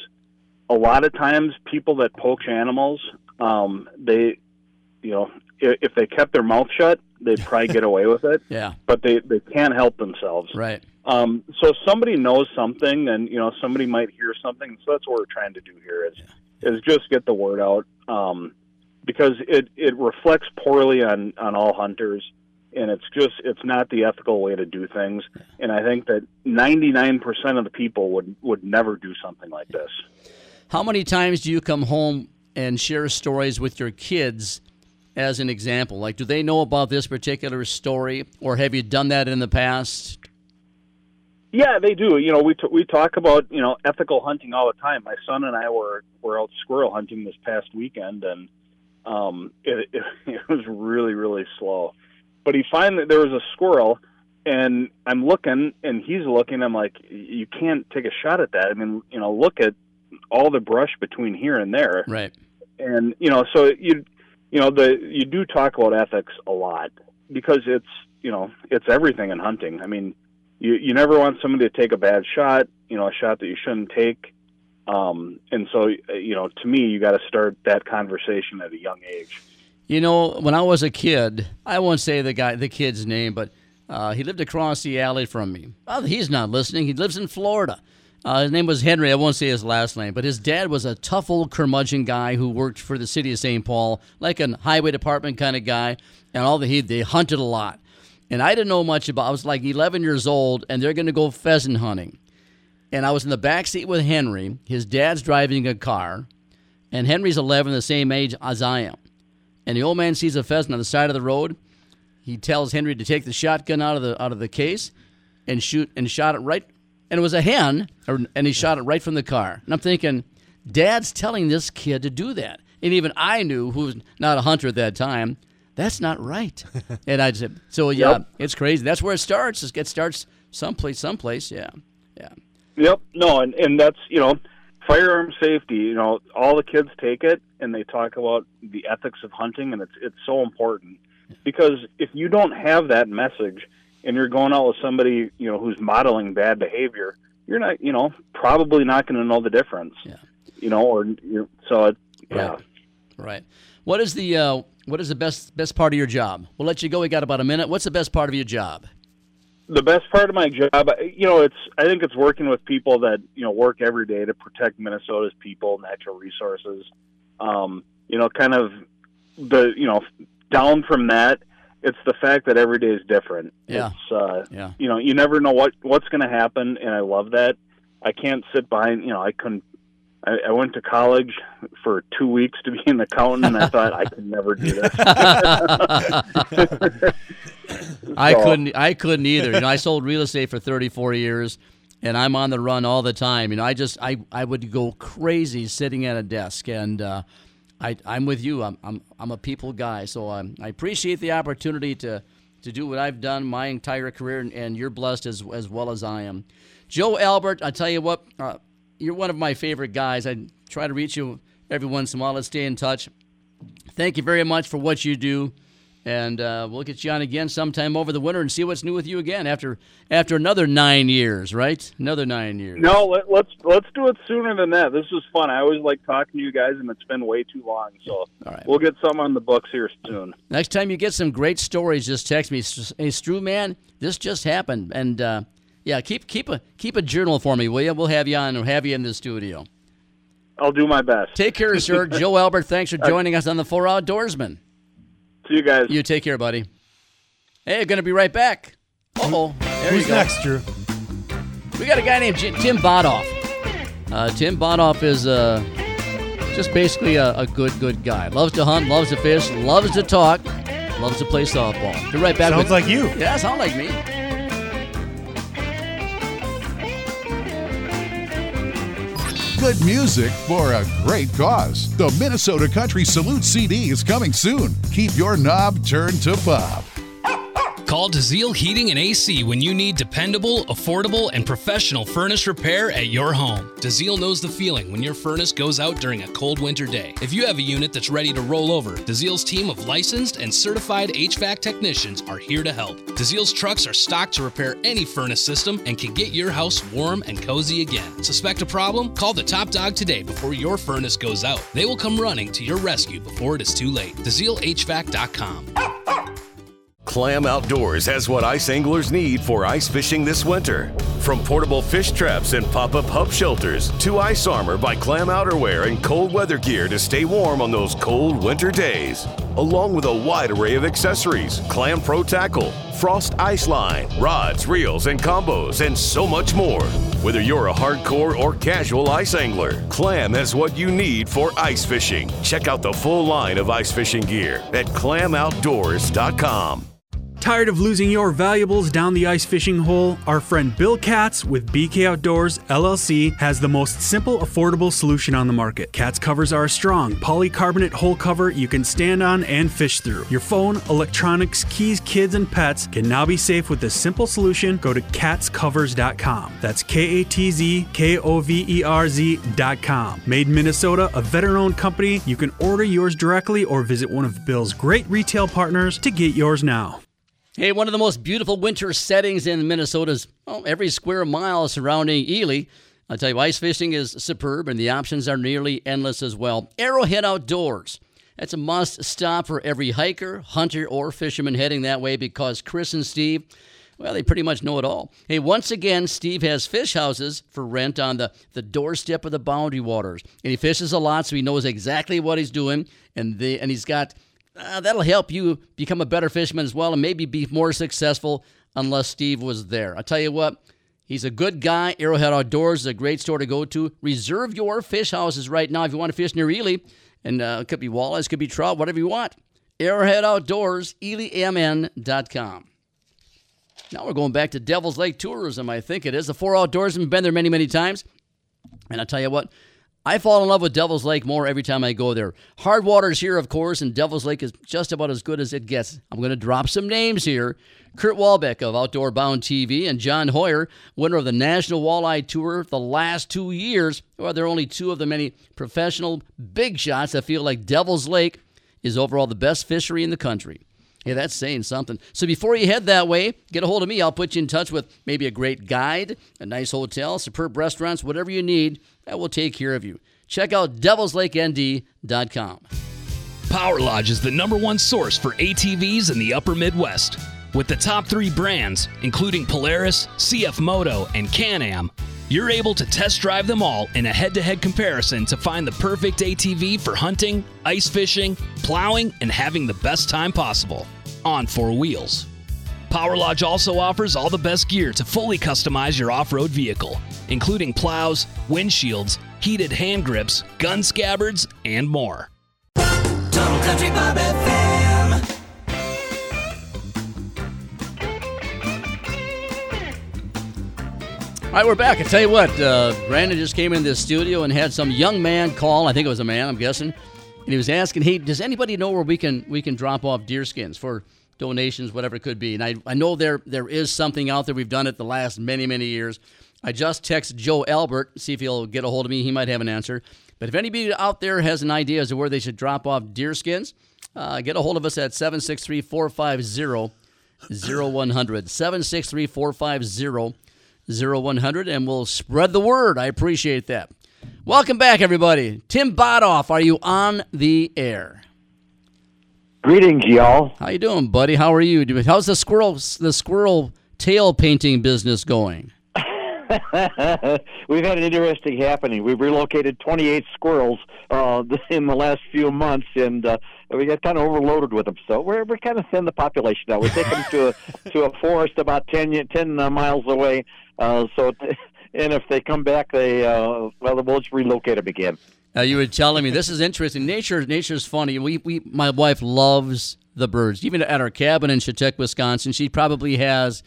a lot of times people that poach animals, um, they, you know, if, if they kept their mouth shut, they'd probably get away with it. Yeah. But they they can't help themselves. Right. Um, so if somebody knows something, and you know somebody might hear something. So that's what we're trying to do here is is just get the word out, um, because it it reflects poorly on on all hunters, and it's just it's not the ethical way to do things. And I think that ninety nine percent of the people would would never do something like this. How many times do you come home and share stories with your kids as an example? Like, do they know about this particular story, or have you done that in the past? Yeah, they do. You know, we t- we talk about you know ethical hunting all the time. My son and I were were out squirrel hunting this past weekend, and um, it, it, it was really really slow. But he finally there was a squirrel, and I'm looking, and he's looking. I'm like, you can't take a shot at that. I mean, you know, look at all the brush between here and there, Right. and you know, so you you know the you do talk about ethics a lot because it's you know it's everything in hunting. I mean, you you never want somebody to take a bad shot, you know, a shot that you shouldn't take. Um, and so, uh, you know, to me, you got to start that conversation at a young age. You know, when I was a kid, I won't say the guy, the kid's name, but uh, he lived across the alley from me. He's not listening. He lives in Florida. Uh, his name was Henry. I won't say his last name, but his dad was a tough old curmudgeon guy who worked for the city of St. Paul, like a highway department kind of guy. And all the he they hunted a lot, and I didn't know much about. I was like 11 years old, and they're going to go pheasant hunting, and I was in the back seat with Henry. His dad's driving a car, and Henry's 11, the same age as I am. And the old man sees a pheasant on the side of the road. He tells Henry to take the shotgun out of the out of the case and shoot and shot it right. And it was a hen, or, and he shot it right from the car. And I'm thinking, Dad's telling this kid to do that. And even I knew, who was not a hunter at that time, that's not right. and I said, so yeah, Yep. it's crazy. That's where it starts. It starts someplace, someplace. Yeah, yeah. Yep. No, and and that's you know, firearm safety. You know, all the kids take it and they talk about the ethics of hunting, and it's it's so important because if you don't have that message and you're going out with somebody you know who's modeling bad behavior, you're not you know probably not going to know the difference. Yeah. You know, or you're, so it, yeah. Right. Right. What is the uh, what is the best best part of your job? We'll let you go. We got about a minute. What's the best part of your job? The best part of my job, you know, it's I think it's working with people that you know work every day to protect Minnesota's people, natural resources. Um, you know, kind of the you know down from that, it's the fact that every day is different. Yeah. It's, uh, Yeah. You know, you never know what what's going to happen, and I love that. I can't sit behind. You know, I couldn't. I, I went to college for two weeks to be an accountant, and I thought I could never do this. I couldn't. I couldn't either. You know, I sold real estate for 34 years, and I'm on the run all the time. You know, I just I I would go crazy sitting at a desk, and uh, I I'm with you. I'm I'm I'm a people guy, so um, I appreciate the opportunity to to do what I've done my entire career, and, and you're blessed as as well as I am. Joe Albert, I tell you what, uh, you're one of my favorite guys. I try to reach you every once in a while. Let's stay in touch. Thank you very much for what you do. And uh, we'll get you on again sometime over the winter and see what's new with you again after after another nine years, right? Another nine years. No, let, let's let's do it sooner than that. This was fun. I always like talking to you guys, and it's been way too long. So All right. we'll get some on the books here soon. Next time you get some great stories, just text me. Hey, Stu, man, this just happened, and uh, yeah, keep keep a keep a journal for me, will you? We'll have you on or have you in the studio. I'll do my best. Take care, sir. Joe Albert, thanks for joining us on the Four Outdoorsman. See you guys. You take care, buddy. Hey, gonna be right back. Uh oh, Who's you go. next, Drew? We got a guy named Jim, Tim Bothof. Uh, Tim Bothof is uh, just basically a, a good, good guy. Loves to hunt, loves to fish, loves to talk, loves to play softball. Be right back. Sounds with, like you. Yeah, sound like me. Good music for a great cause. The Minnesota Country Salute CD is coming soon. Keep your knob turned to Bob. Call DeZiel Heating and AC when you need dependable, affordable, and professional furnace repair at your home. DeZiel knows the feeling when your furnace goes out during a cold winter day. If you have a unit that's ready to roll over, DeZiel's team of licensed and certified HVAC technicians are here to help. DeZiel's trucks are stocked to repair any furnace system and can get your house warm and cozy again. Suspect a problem? Call the top dog today before your furnace goes out. They will come running to your rescue before it is too late. DeZielHVAC.com. Clam Outdoors has what ice anglers need for ice fishing this winter. From portable fish traps and pop up hub shelters to ice armor by Clam Outerwear and cold weather gear to stay warm on those cold winter days. Along with a wide array of accessories Clam Pro Tackle, Frost Ice Line, rods, reels, and combos, and so much more. Whether you're a hardcore or casual ice angler, Clam has what you need for ice fishing. Check out the full line of ice fishing gear at clamoutdoors.com. Tired of losing your valuables down the ice fishing hole? Our friend Bill Katz with BK Outdoors LLC has the most simple, affordable solution on the market. Katz covers are a strong polycarbonate hole cover you can stand on and fish through. Your phone, electronics, keys, kids, and pets can now be safe with this simple solution. Go to katzcovers.com. That's K A T Z K O V E R Z.com. Made in Minnesota, a veteran owned company. You can order yours directly or visit one of Bill's great retail partners to get yours now. Hey, one of the most beautiful winter settings in Minnesota's well, every square mile surrounding Ely. I'll tell you, ice fishing is superb, and the options are nearly endless as well. Arrowhead Outdoors. That's a must stop for every hiker, hunter, or fisherman heading that way because Chris and Steve, well, they pretty much know it all. Hey, once again, Steve has fish houses for rent on the, the doorstep of the boundary waters. And he fishes a lot, so he knows exactly what he's doing. And, they, and he's got uh, that'll help you become a better fisherman as well and maybe be more successful unless Steve was there. I tell you what, he's a good guy. Arrowhead Outdoors is a great store to go to. Reserve your fish houses right now if you want to fish near Ely. And uh, it could be walleyes, could be trout, whatever you want. Arrowhead Outdoors, EelyMN.com. Now we're going back to Devil's Lake Tourism, I think it is. The four outdoorsmen, have been there many, many times. And I tell you what, I fall in love with Devil's Lake more every time I go there. Hard water's here, of course, and Devil's Lake is just about as good as it gets. I'm going to drop some names here. Kurt Walbeck of Outdoor Bound TV and John Hoyer, winner of the National Walleye Tour the last two years. Well, they're only two of the many professional big shots that feel like Devil's Lake is overall the best fishery in the country. Yeah, that's saying something. So before you head that way, get a hold of me. I'll put you in touch with maybe a great guide, a nice hotel, superb restaurants, whatever you need. That will take care of you. Check out devilslakend.com. Power Lodge is the number one source for ATVs in the upper Midwest. With the top three brands, including Polaris, CF Moto, and Can Am, you're able to test drive them all in a head to head comparison to find the perfect ATV for hunting, ice fishing, plowing, and having the best time possible on four wheels. Power Lodge also offers all the best gear to fully customize your off road vehicle, including plows, windshields, heated hand grips, gun scabbards, and more. Total Country Bob All right, we're back. I tell you what, uh, Brandon just came in the studio and had some young man call. I think it was a man, I'm guessing, and he was asking, "Hey, does anybody know where we can we can drop off deer skins for donations, whatever it could be?" And I, I know there there is something out there. We've done it the last many many years. I just texted Joe Albert, see if he'll get a hold of me. He might have an answer. But if anybody out there has an idea as to where they should drop off deer skins, uh, get a hold of us at 763 450 0100. 763 450 0100, and we'll spread the word. I appreciate that. Welcome back, everybody. Tim Bothof, are you on the air? Greetings, y'all. How you doing, buddy? How are you? How's the squirrel the squirrel tail painting business going? We've had an interesting happening. We've relocated 28 squirrels uh, in the last few months, and uh, we got kind of overloaded with them. So we're we're kind of thin the population now. We take them to a to a forest about 10, 10 uh, miles away. Uh, so, and if they come back, they uh, well, we'll just relocate them again. Now you were telling me this is interesting. Nature, nature's funny. We, we, my wife loves the birds. Even at our cabin in Chautauqua, Wisconsin, she probably has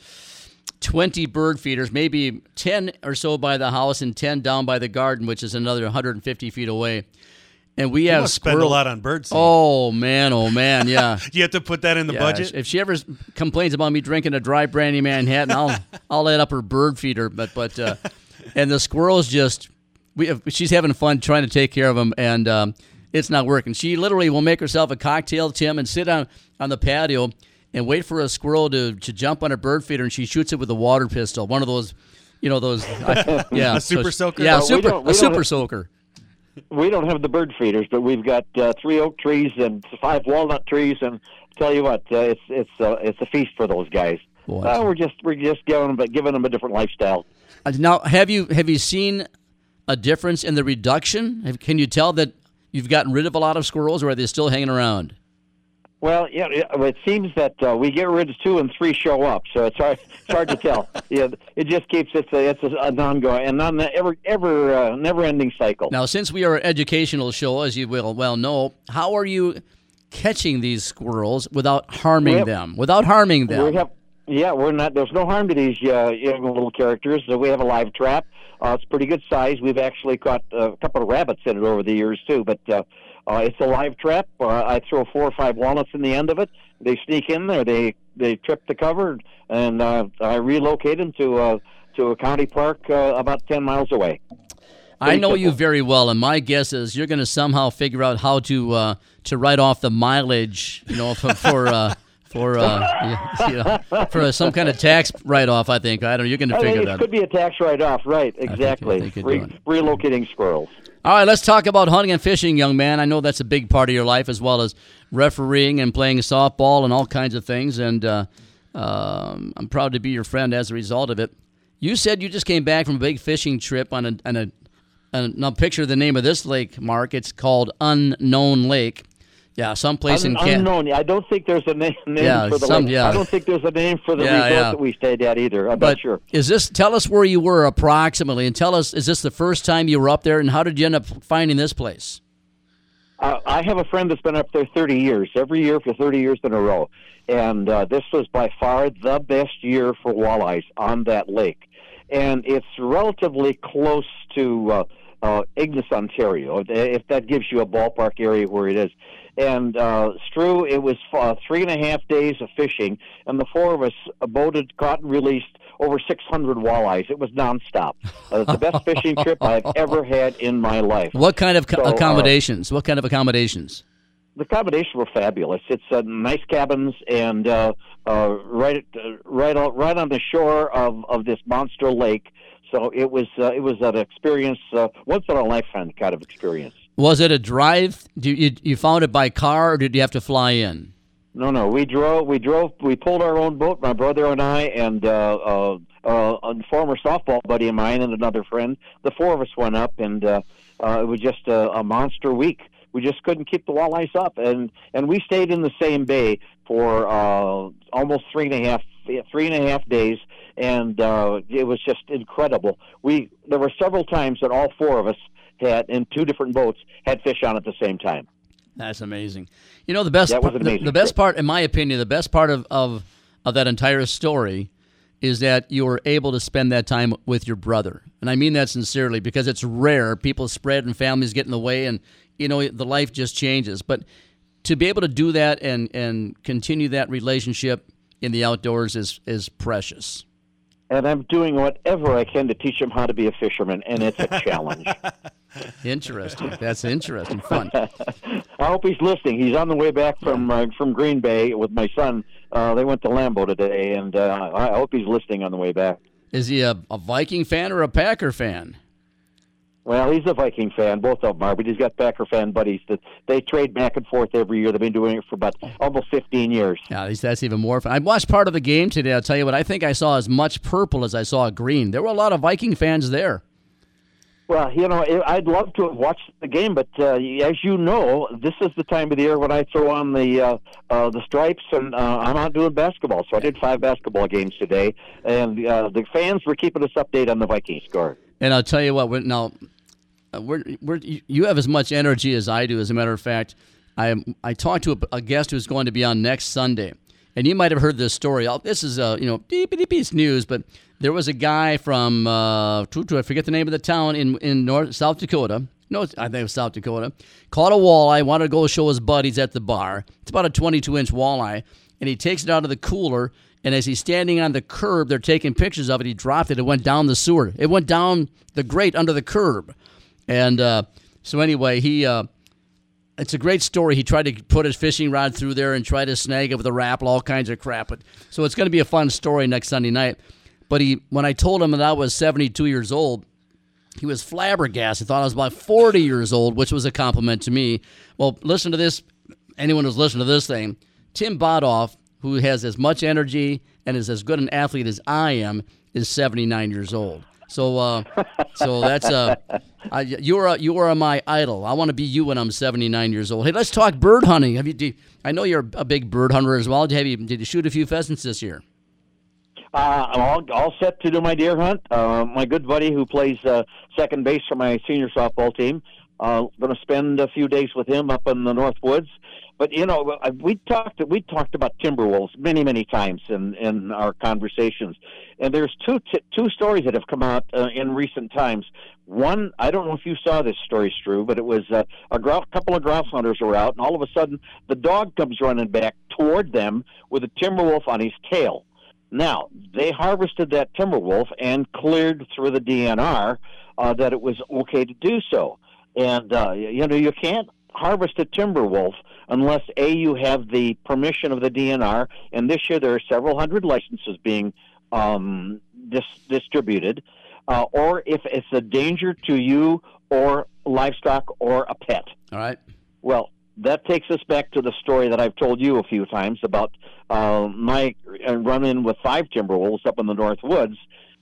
20 bird feeders, maybe 10 or so by the house and 10 down by the garden, which is another 150 feet away. And we You have must spend a squirrel- lot on bird seed. Oh man, oh man, yeah. you have to put that in the Yeah, budget. If she ever complains about me drinking a dry brandy Manhattan, I'll I'll add up her bird feeder. But but uh, and the squirrels just we have, she's having fun trying to take care of them, and um, it's not working. She literally will make herself a cocktail, Tim, and sit on on the patio and wait for a squirrel to, to jump on a bird feeder, and she shoots it with a water pistol, one of those. You know those, I- yeah, A super so- soaker? Yeah, No, we super, don't- we a super have- soaker. We don't have the bird feeders, but we've got uh, three oak trees and five walnut trees, and tell you what, uh, it's it's uh, it's a feast for those guys. Uh, we're just we're just giving them, but giving them a different lifestyle. Uh, Now, have you have you seen a difference in the reduction? Have, can you tell that you've gotten rid of a lot of squirrels, or are they still hanging around? Well, yeah, yeah, it seems that uh, we get rid of two and three show up, so it's hard it's hard to tell. Yeah, it just keeps it's a, it's a, an ongoing and non ever ever uh, never ending cycle. Now, since we are an educational show, as you will well know, how are you catching these squirrels without harming have- them? Without harming them? We have, yeah, we're not. There's no harm to these uh, young little characters. So we have a live trap. Uh, it's pretty good size. We've actually caught uh, a couple of rabbits in it over the years too. But uh, uh, it's a live trap. Uh, I throw four or five walnuts in the end of it. They sneak in there. They they trip the cover, and uh, I relocate them to uh, to a county park uh, about ten miles away. I know you very well, and my guess is you're going to somehow figure out how to uh, to write off the mileage, you know, for for uh, for uh, you know, for some kind of tax write off. I think I don't. know. You're going to I figure think that. it could be a tax write-off, right? Exactly. think you're Re- relocating squirrels. All right, let's talk about hunting and fishing, young man. I know that's a big part of your life, as well as refereeing and playing softball and all kinds of things. And uh, um, I'm proud to be your friend as a result of it. You said you just came back from a big fishing trip on a, on a, and now picture the name of this lake, Mark. It's called Unknown Lake. Yeah, someplace Un- in Canada. unknown. I don't think there's a name, name Yeah, for the some- lake. yeah. I don't think there's a name for the Yeah, resort yeah. that we stayed at either. I'm But not sure. is this? Tell us where you were approximately, and tell us is this the first time you were up there, and how did you end up finding this place? Uh, I have a friend that's been up there 30 years, every year for 30 years in a row. And uh, this was by far the best year for walleyes on that lake. And it's relatively close to uh, uh, Ignace, Ontario, if that gives you a ballpark area where it is. And uh, Stu, it was uh, three and a half days of fishing, and the four of us boated, caught, and released over 600 walleyes. It was nonstop. Uh, the best fishing trip I've ever had in my life. What kind of co- So, uh, accommodations? what kind of accommodations? the accommodations were fabulous. It's uh, nice cabins and uh, uh, right uh, right on, right on the shore of, of this monster lake. So it was uh, it was an experience, uh, once in a lifetime kind of experience. Was it a drive? Do you you found it by car, or did you have to fly in? No, no, we drove. We drove. We pulled our own boat. My brother and I, and uh, uh, uh, a former softball buddy of mine, and another friend. The four of us went up, and uh, uh, it was just a, a monster week. We just couldn't keep the walleyes up, and and we stayed in the same bay for uh, almost three and a half three and a half days, and uh, it was just incredible. We there were several times that all four of us had in two different boats had fish on at the same time. That's amazing. You know the best That was part- the, amazing the best part, in my opinion, the best part of, of of that entire story is that you were able to spend that time with your brother, and I mean that sincerely because it's rare. People spread and families get in the way, and you know the life just changes. But to be able to do that and and continue that relationship in the outdoors is is precious. And I'm doing whatever I can to teach him how to be a fisherman, and it's a challenge. Interesting. That's interesting. Fun. I hope he's listening. He's on the way back from uh, from Green Bay with my son. Uh, they went to Lambeau today, and uh, I hope he's listening on the way back. Is he a, a Viking fan or a Packer fan? Well, he's a Viking fan. Both of them are, but he's got Packer fan buddies that they trade back and forth every year. They've been doing it for about almost 15 years. Yeah, that's even more fun. I watched part of the game today. I'll tell you what, I think I saw as much purple as I saw green. There were a lot of Viking fans there. Well, you know, I'd love to have watched the game, but uh, as you know, this is the time of the year when I throw on the uh, uh, the stripes, and uh, I'm out doing basketball. So I did five basketball games today, and uh, the fans were keeping us updated on the Viking score. And I'll tell you what, now, we're, we're, you have as much energy as I do. As a matter of fact, I, I talked to a, a guest who's going to be on next Sunday, and you might have heard this story. I'll- This is uh, you know beep beep beep news, but there was a guy from uh, I forget the name of the town in in North South Dakota. No, I think it was South Dakota. Caught a walleye, wanted to go show his buddies at the bar. It's about a 22 inch walleye, and he takes it out of the cooler. And as he's standing on the curb, they're taking pictures of it. He dropped it. It went down the sewer. It went down the grate under the curb. And uh, so anyway, he uh, it's a great story. He tried to put his fishing rod through there and try to snag it with a rapple, all kinds of crap. But so it's going to be a fun story next Sunday night. But he, when I told him that I was 72 years old, he was flabbergasted. He thought I was about 40 years old, which was a compliment to me. Well, listen to this. Anyone who's listening to this thing, Tim Bothof, who has as much energy and is as good an athlete as I am, is 79 years old. So, uh, so that's uh, you are you are my idol. I want to be you when I'm 79 years old. Hey, let's talk bird hunting. Have you? I know you're a big bird hunter as well. Have you? Did you shoot a few pheasants this year? Uh, I'm all, all set to do my deer hunt. Uh, my good buddy who plays uh, second base for my senior softball team. Uh, going to spend a few days with him up in the North Woods. But you know, we talked we talked about timber wolves many many times in in our conversations, and there's two t- two stories that have come out uh, in recent times. One, I don't know if you saw this story, Stu, but it was uh, a couple of grouse hunters were out, and all of a sudden the dog comes running back toward them with a timber wolf on his tail. Now, they harvested that timber wolf and cleared through the DNR uh, that it was okay to do so. And, uh, you know, you can't harvest a timber wolf unless, A, you have the permission of the DNR. And this year there are several hundred licenses being um, dis- distributed. Uh, or if it's a danger to you or livestock or a pet. All right. Well, that takes us back to the story that I've told you a few times about uh, my uh, run-in with five timber wolves up in the North Woods,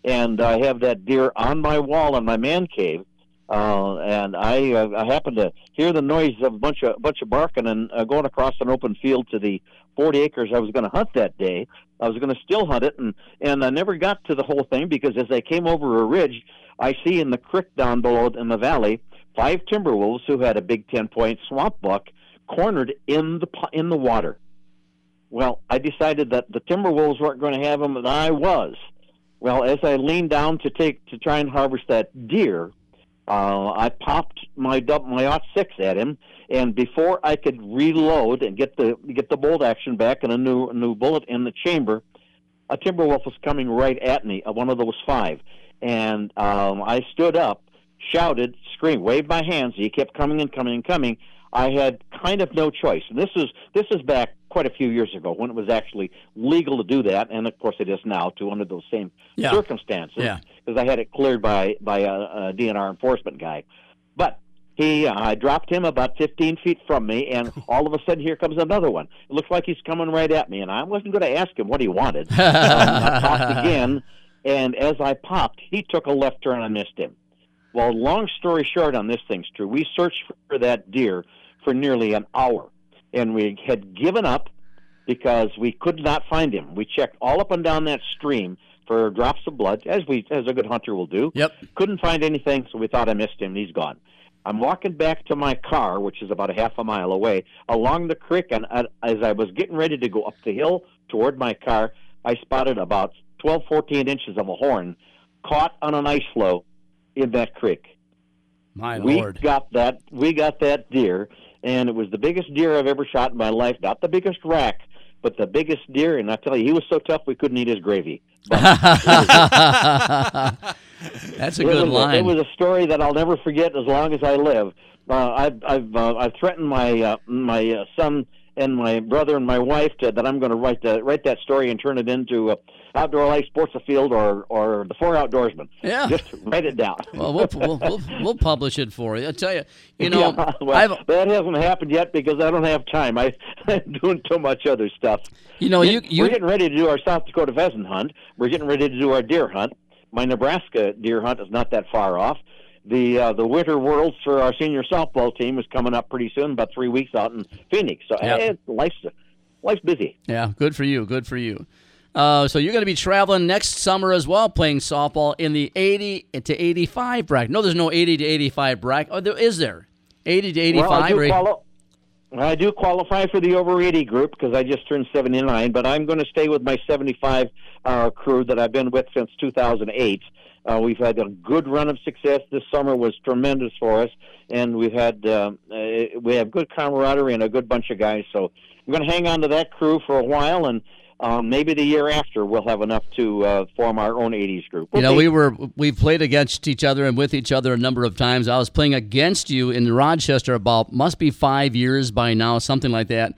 and I have that deer on my wall in my man cave, uh, and I, uh, I happened to hear the noise of a bunch of bunch of barking and uh, going across an open field to the 40 acres I was going to hunt that day. I was going to still hunt it, and and I never got to the whole thing because as I came over a ridge, I see in the creek down below in the valley five timber wolves who had a big 10 point swamp buck cornered in the in the water. Well, I decided that the timber wolves weren't going to have them, and I was. Well, as I leaned down to take to try and harvest that deer, uh, I popped my my aught six at him, and before I could reload and get the get the bolt action back and a new a new bullet in the chamber, a timber wolf was coming right at me, uh, one of those five, and um, I stood up, shouted, screamed, waved my hands. He kept coming and coming and coming. I had kind of no choice. And this is this is back quite a few years ago when it was actually legal to do that, and of course it is now too under those same Yeah. circumstances. Yeah. Because I had it cleared by by a, a DNR enforcement guy, but he uh, I dropped him about 15 feet from me, and all of a sudden here comes another one. It looks like he's coming right at me, and I wasn't going to ask him what he wanted. um, I popped again, and as I popped, he took a left turn and I missed him. Well, long story short on this thing's true. We searched for that deer for nearly an hour, and we had given up because we could not find him. We checked all up and down that stream for drops of blood, as we as a good hunter will do. Yep. Couldn't find anything, so we thought I missed him. and He's gone. I'm walking back to my car, which is about a half a mile away, along the creek, and uh, as I was getting ready to go up the hill toward my car, I spotted about 12, 14 inches of a horn caught on an ice floe in that creek My we lord. got that we got that deer and it was the biggest deer i've ever shot in my life. Not the biggest rack but the biggest deer and i tell you he was so tough we couldn't eat his gravy. That's a it good was line. it was a story that i'll never forget as long as i live. Uh, i've i've uh, i've threatened my uh, my uh, son and my brother and my wife to, that I'm going to write the, write that story and turn it into uh, Outdoor Life Sports Field or or the Four Outdoorsmen. Yeah. just write it down. well, we'll, we'll, we'll, we'll publish it for you. I tell you, you know, Yeah, well, that hasn't happened yet because I don't have time. I, I'm doing too much other stuff. You know, you- you- we're getting ready to do our South Dakota pheasant hunt. We're getting ready to do our deer hunt. My Nebraska deer hunt is not that far off. The uh, the Winter Worlds for our senior softball team is coming up pretty soon, about three weeks out in Phoenix. So Yep. eh, life's life's busy. yeah, good for you. Good for you. Uh, so you're going to be traveling next summer as well, playing softball in the 80 to 85 bracket. No, there's no 80 to 85 bracket. Oh, there is there 80 to 85. Well, I do? I do qualify for the over 80 group because I just turned 79, but I'm going to stay with my 75 uh, crew that I've been with since 2008. Uh, we've had a good run of success. This summer was tremendous for us, and we've had uh, uh, we have good camaraderie and a good bunch of guys. So I'm going to hang on to that crew for a while, and um, maybe the year after we'll have enough to uh, form our own 80s group. You know, Okay. we were we've played against each other and with each other a number of times. I was playing against you in Rochester about must be five years by now, something like that.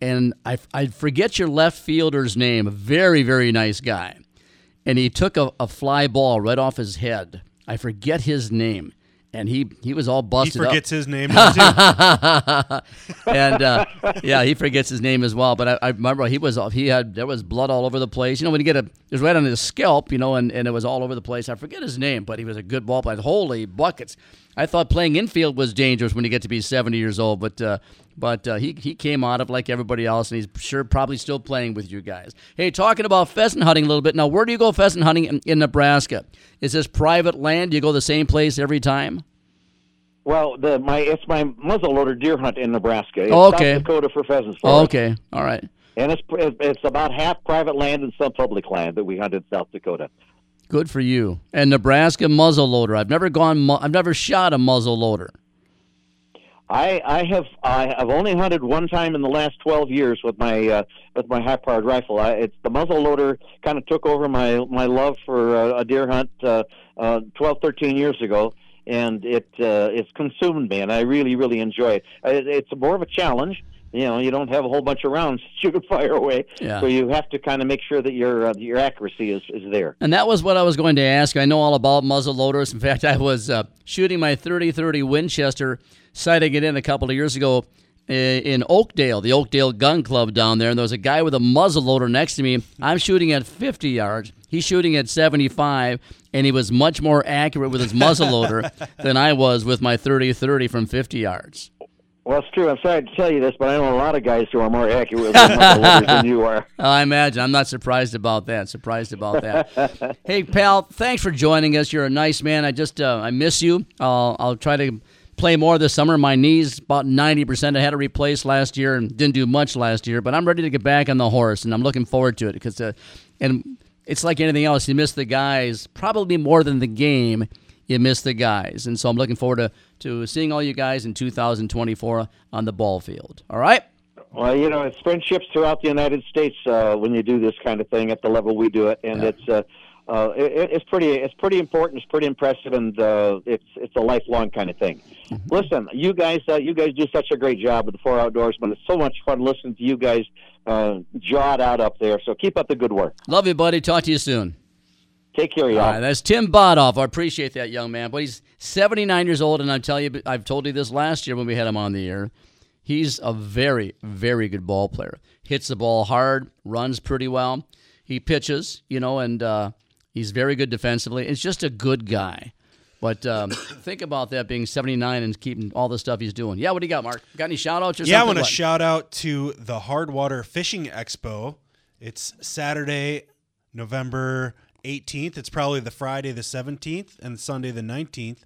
And I I forget your left fielder's name. A very very nice guy, and he took a, a fly ball right off his head. I forget his name, and he he was all He busted up. forgets his name too. and uh, yeah, he forgets his name as well. But I, I remember he was he had there was blood all over the place. You know, when you get a it was right on his scalp, you know, and, and it was all over the place. I forget his name, but he was a good ball player. Holy buckets! I thought playing infield was dangerous when you get to be seventy years old, but uh, but uh, he he came out of like everybody else, and he's sure probably still playing with you guys. Hey, talking about pheasant hunting a little bit now. Where do you go pheasant hunting in, in Nebraska? Is this private land? Do you go the same place every time? Well, the my it's my muzzleloader deer hunt in Nebraska. It's Oh, okay. South Dakota for pheasants. For Oh, okay, all right. And it's it's about half private land and some public land that we hunt in South Dakota. Good for you. And Nebraska muzzleloader. I've never gone. Mu- I've never shot a muzzleloader. I I have I have only hunted one time in the last twelve years with my uh, with my high powered rifle. I, it's the muzzle loader kind of took over my my love for uh, a deer hunt uh, uh, 12, 13 years ago, and it uh, it's consumed me, and I really really enjoy it. It, it's more of a challenge. You know, you don't have a whole bunch of rounds to shoot and fire away, Yeah. so you have to kind of make sure that your uh, your accuracy is, is there. And that was what I was going to ask. I know all about muzzle loaders In fact, I was uh, shooting my 30-30 Winchester, sighting it in a couple of years ago uh, in Oakdale, the Oakdale Gun Club down there. And there was a guy with a muzzle loader next to me. I'm shooting at 50 yards. He's shooting at 75, and he was much more accurate with his muzzle loader than I was with my 30-30 from 50 yards. Well, it's true. I'm sorry to tell you this, but I know a lot of guys who are more accurate with their muzzle loaders than you are. I imagine. I'm not surprised about that. Surprised about that. hey, pal, thanks for joining us. You're a nice man. I just uh, I miss you. I'll I'll try to play more this summer. My knees about 90%. I had to replace last year and didn't do much last year, but I'm ready to get back on the horse and I'm looking forward to it because uh, and it's like anything else. You miss the guys probably more than the game. You miss the guys, and so I'm looking forward to, to seeing all you guys in 2024 on the ball field. All right. Well, you know, it's friendships throughout the United States uh, when you do this kind of thing at the level we do it, and it's uh, uh, it, it's pretty it's pretty important. It's pretty impressive, and uh, it's it's a lifelong kind of thing. Listen, you guys, uh, you guys do such a great job with the Four Outdoorsmen. It's so much fun listening to you guys uh, jaw it out up there. So keep up the good work. Love you, buddy. Talk to you soon. Take care, y'all. All right, that's Tim Bothof. I appreciate that young man. But he's 79 years old, and I tell you, I've told you this last year when we had him on the air. He's a very, very good ball player. Hits the ball hard, runs pretty well. He pitches, you know, and uh, he's very good defensively. It's just a good guy. But um, think about that being 79 and keeping all the stuff he's doing. Yeah, what do you got, Mark? Got any shout outs or Yeah, I want to What? shout out to the Hardwater Fishing Expo. It's Saturday, November 18th. It's probably the Friday the 17th and Sunday the 19th.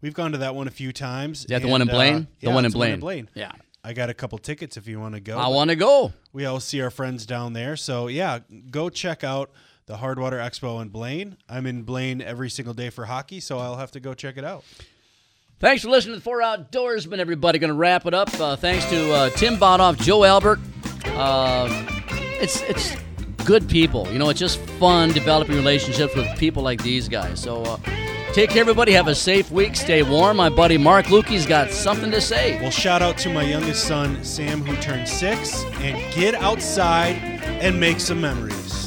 We've gone to that one a few times. Is that the one in Blaine? uh, The one in Blaine. Blaine. Yeah. I got a couple tickets if you want to go. I wanna go. We all see our friends down there. So, yeah, go check out the Hardwater Expo in Blaine. I'm in Blaine every single day for hockey, so I'll have to go check it out. Thanks for listening to the Four Outdoorsmen, everybody. Going to wrap it up. Uh, thanks to uh, Tim Bothof, Joe Albert. Um, it's it's good people. You know, it's just fun developing relationships with people like these guys. So uh, take care, everybody. Have a safe week. Stay warm. My buddy Mark Lukey's got something to say. Well, shout out to my youngest son, Sam, who turned six, and get outside and make some memories.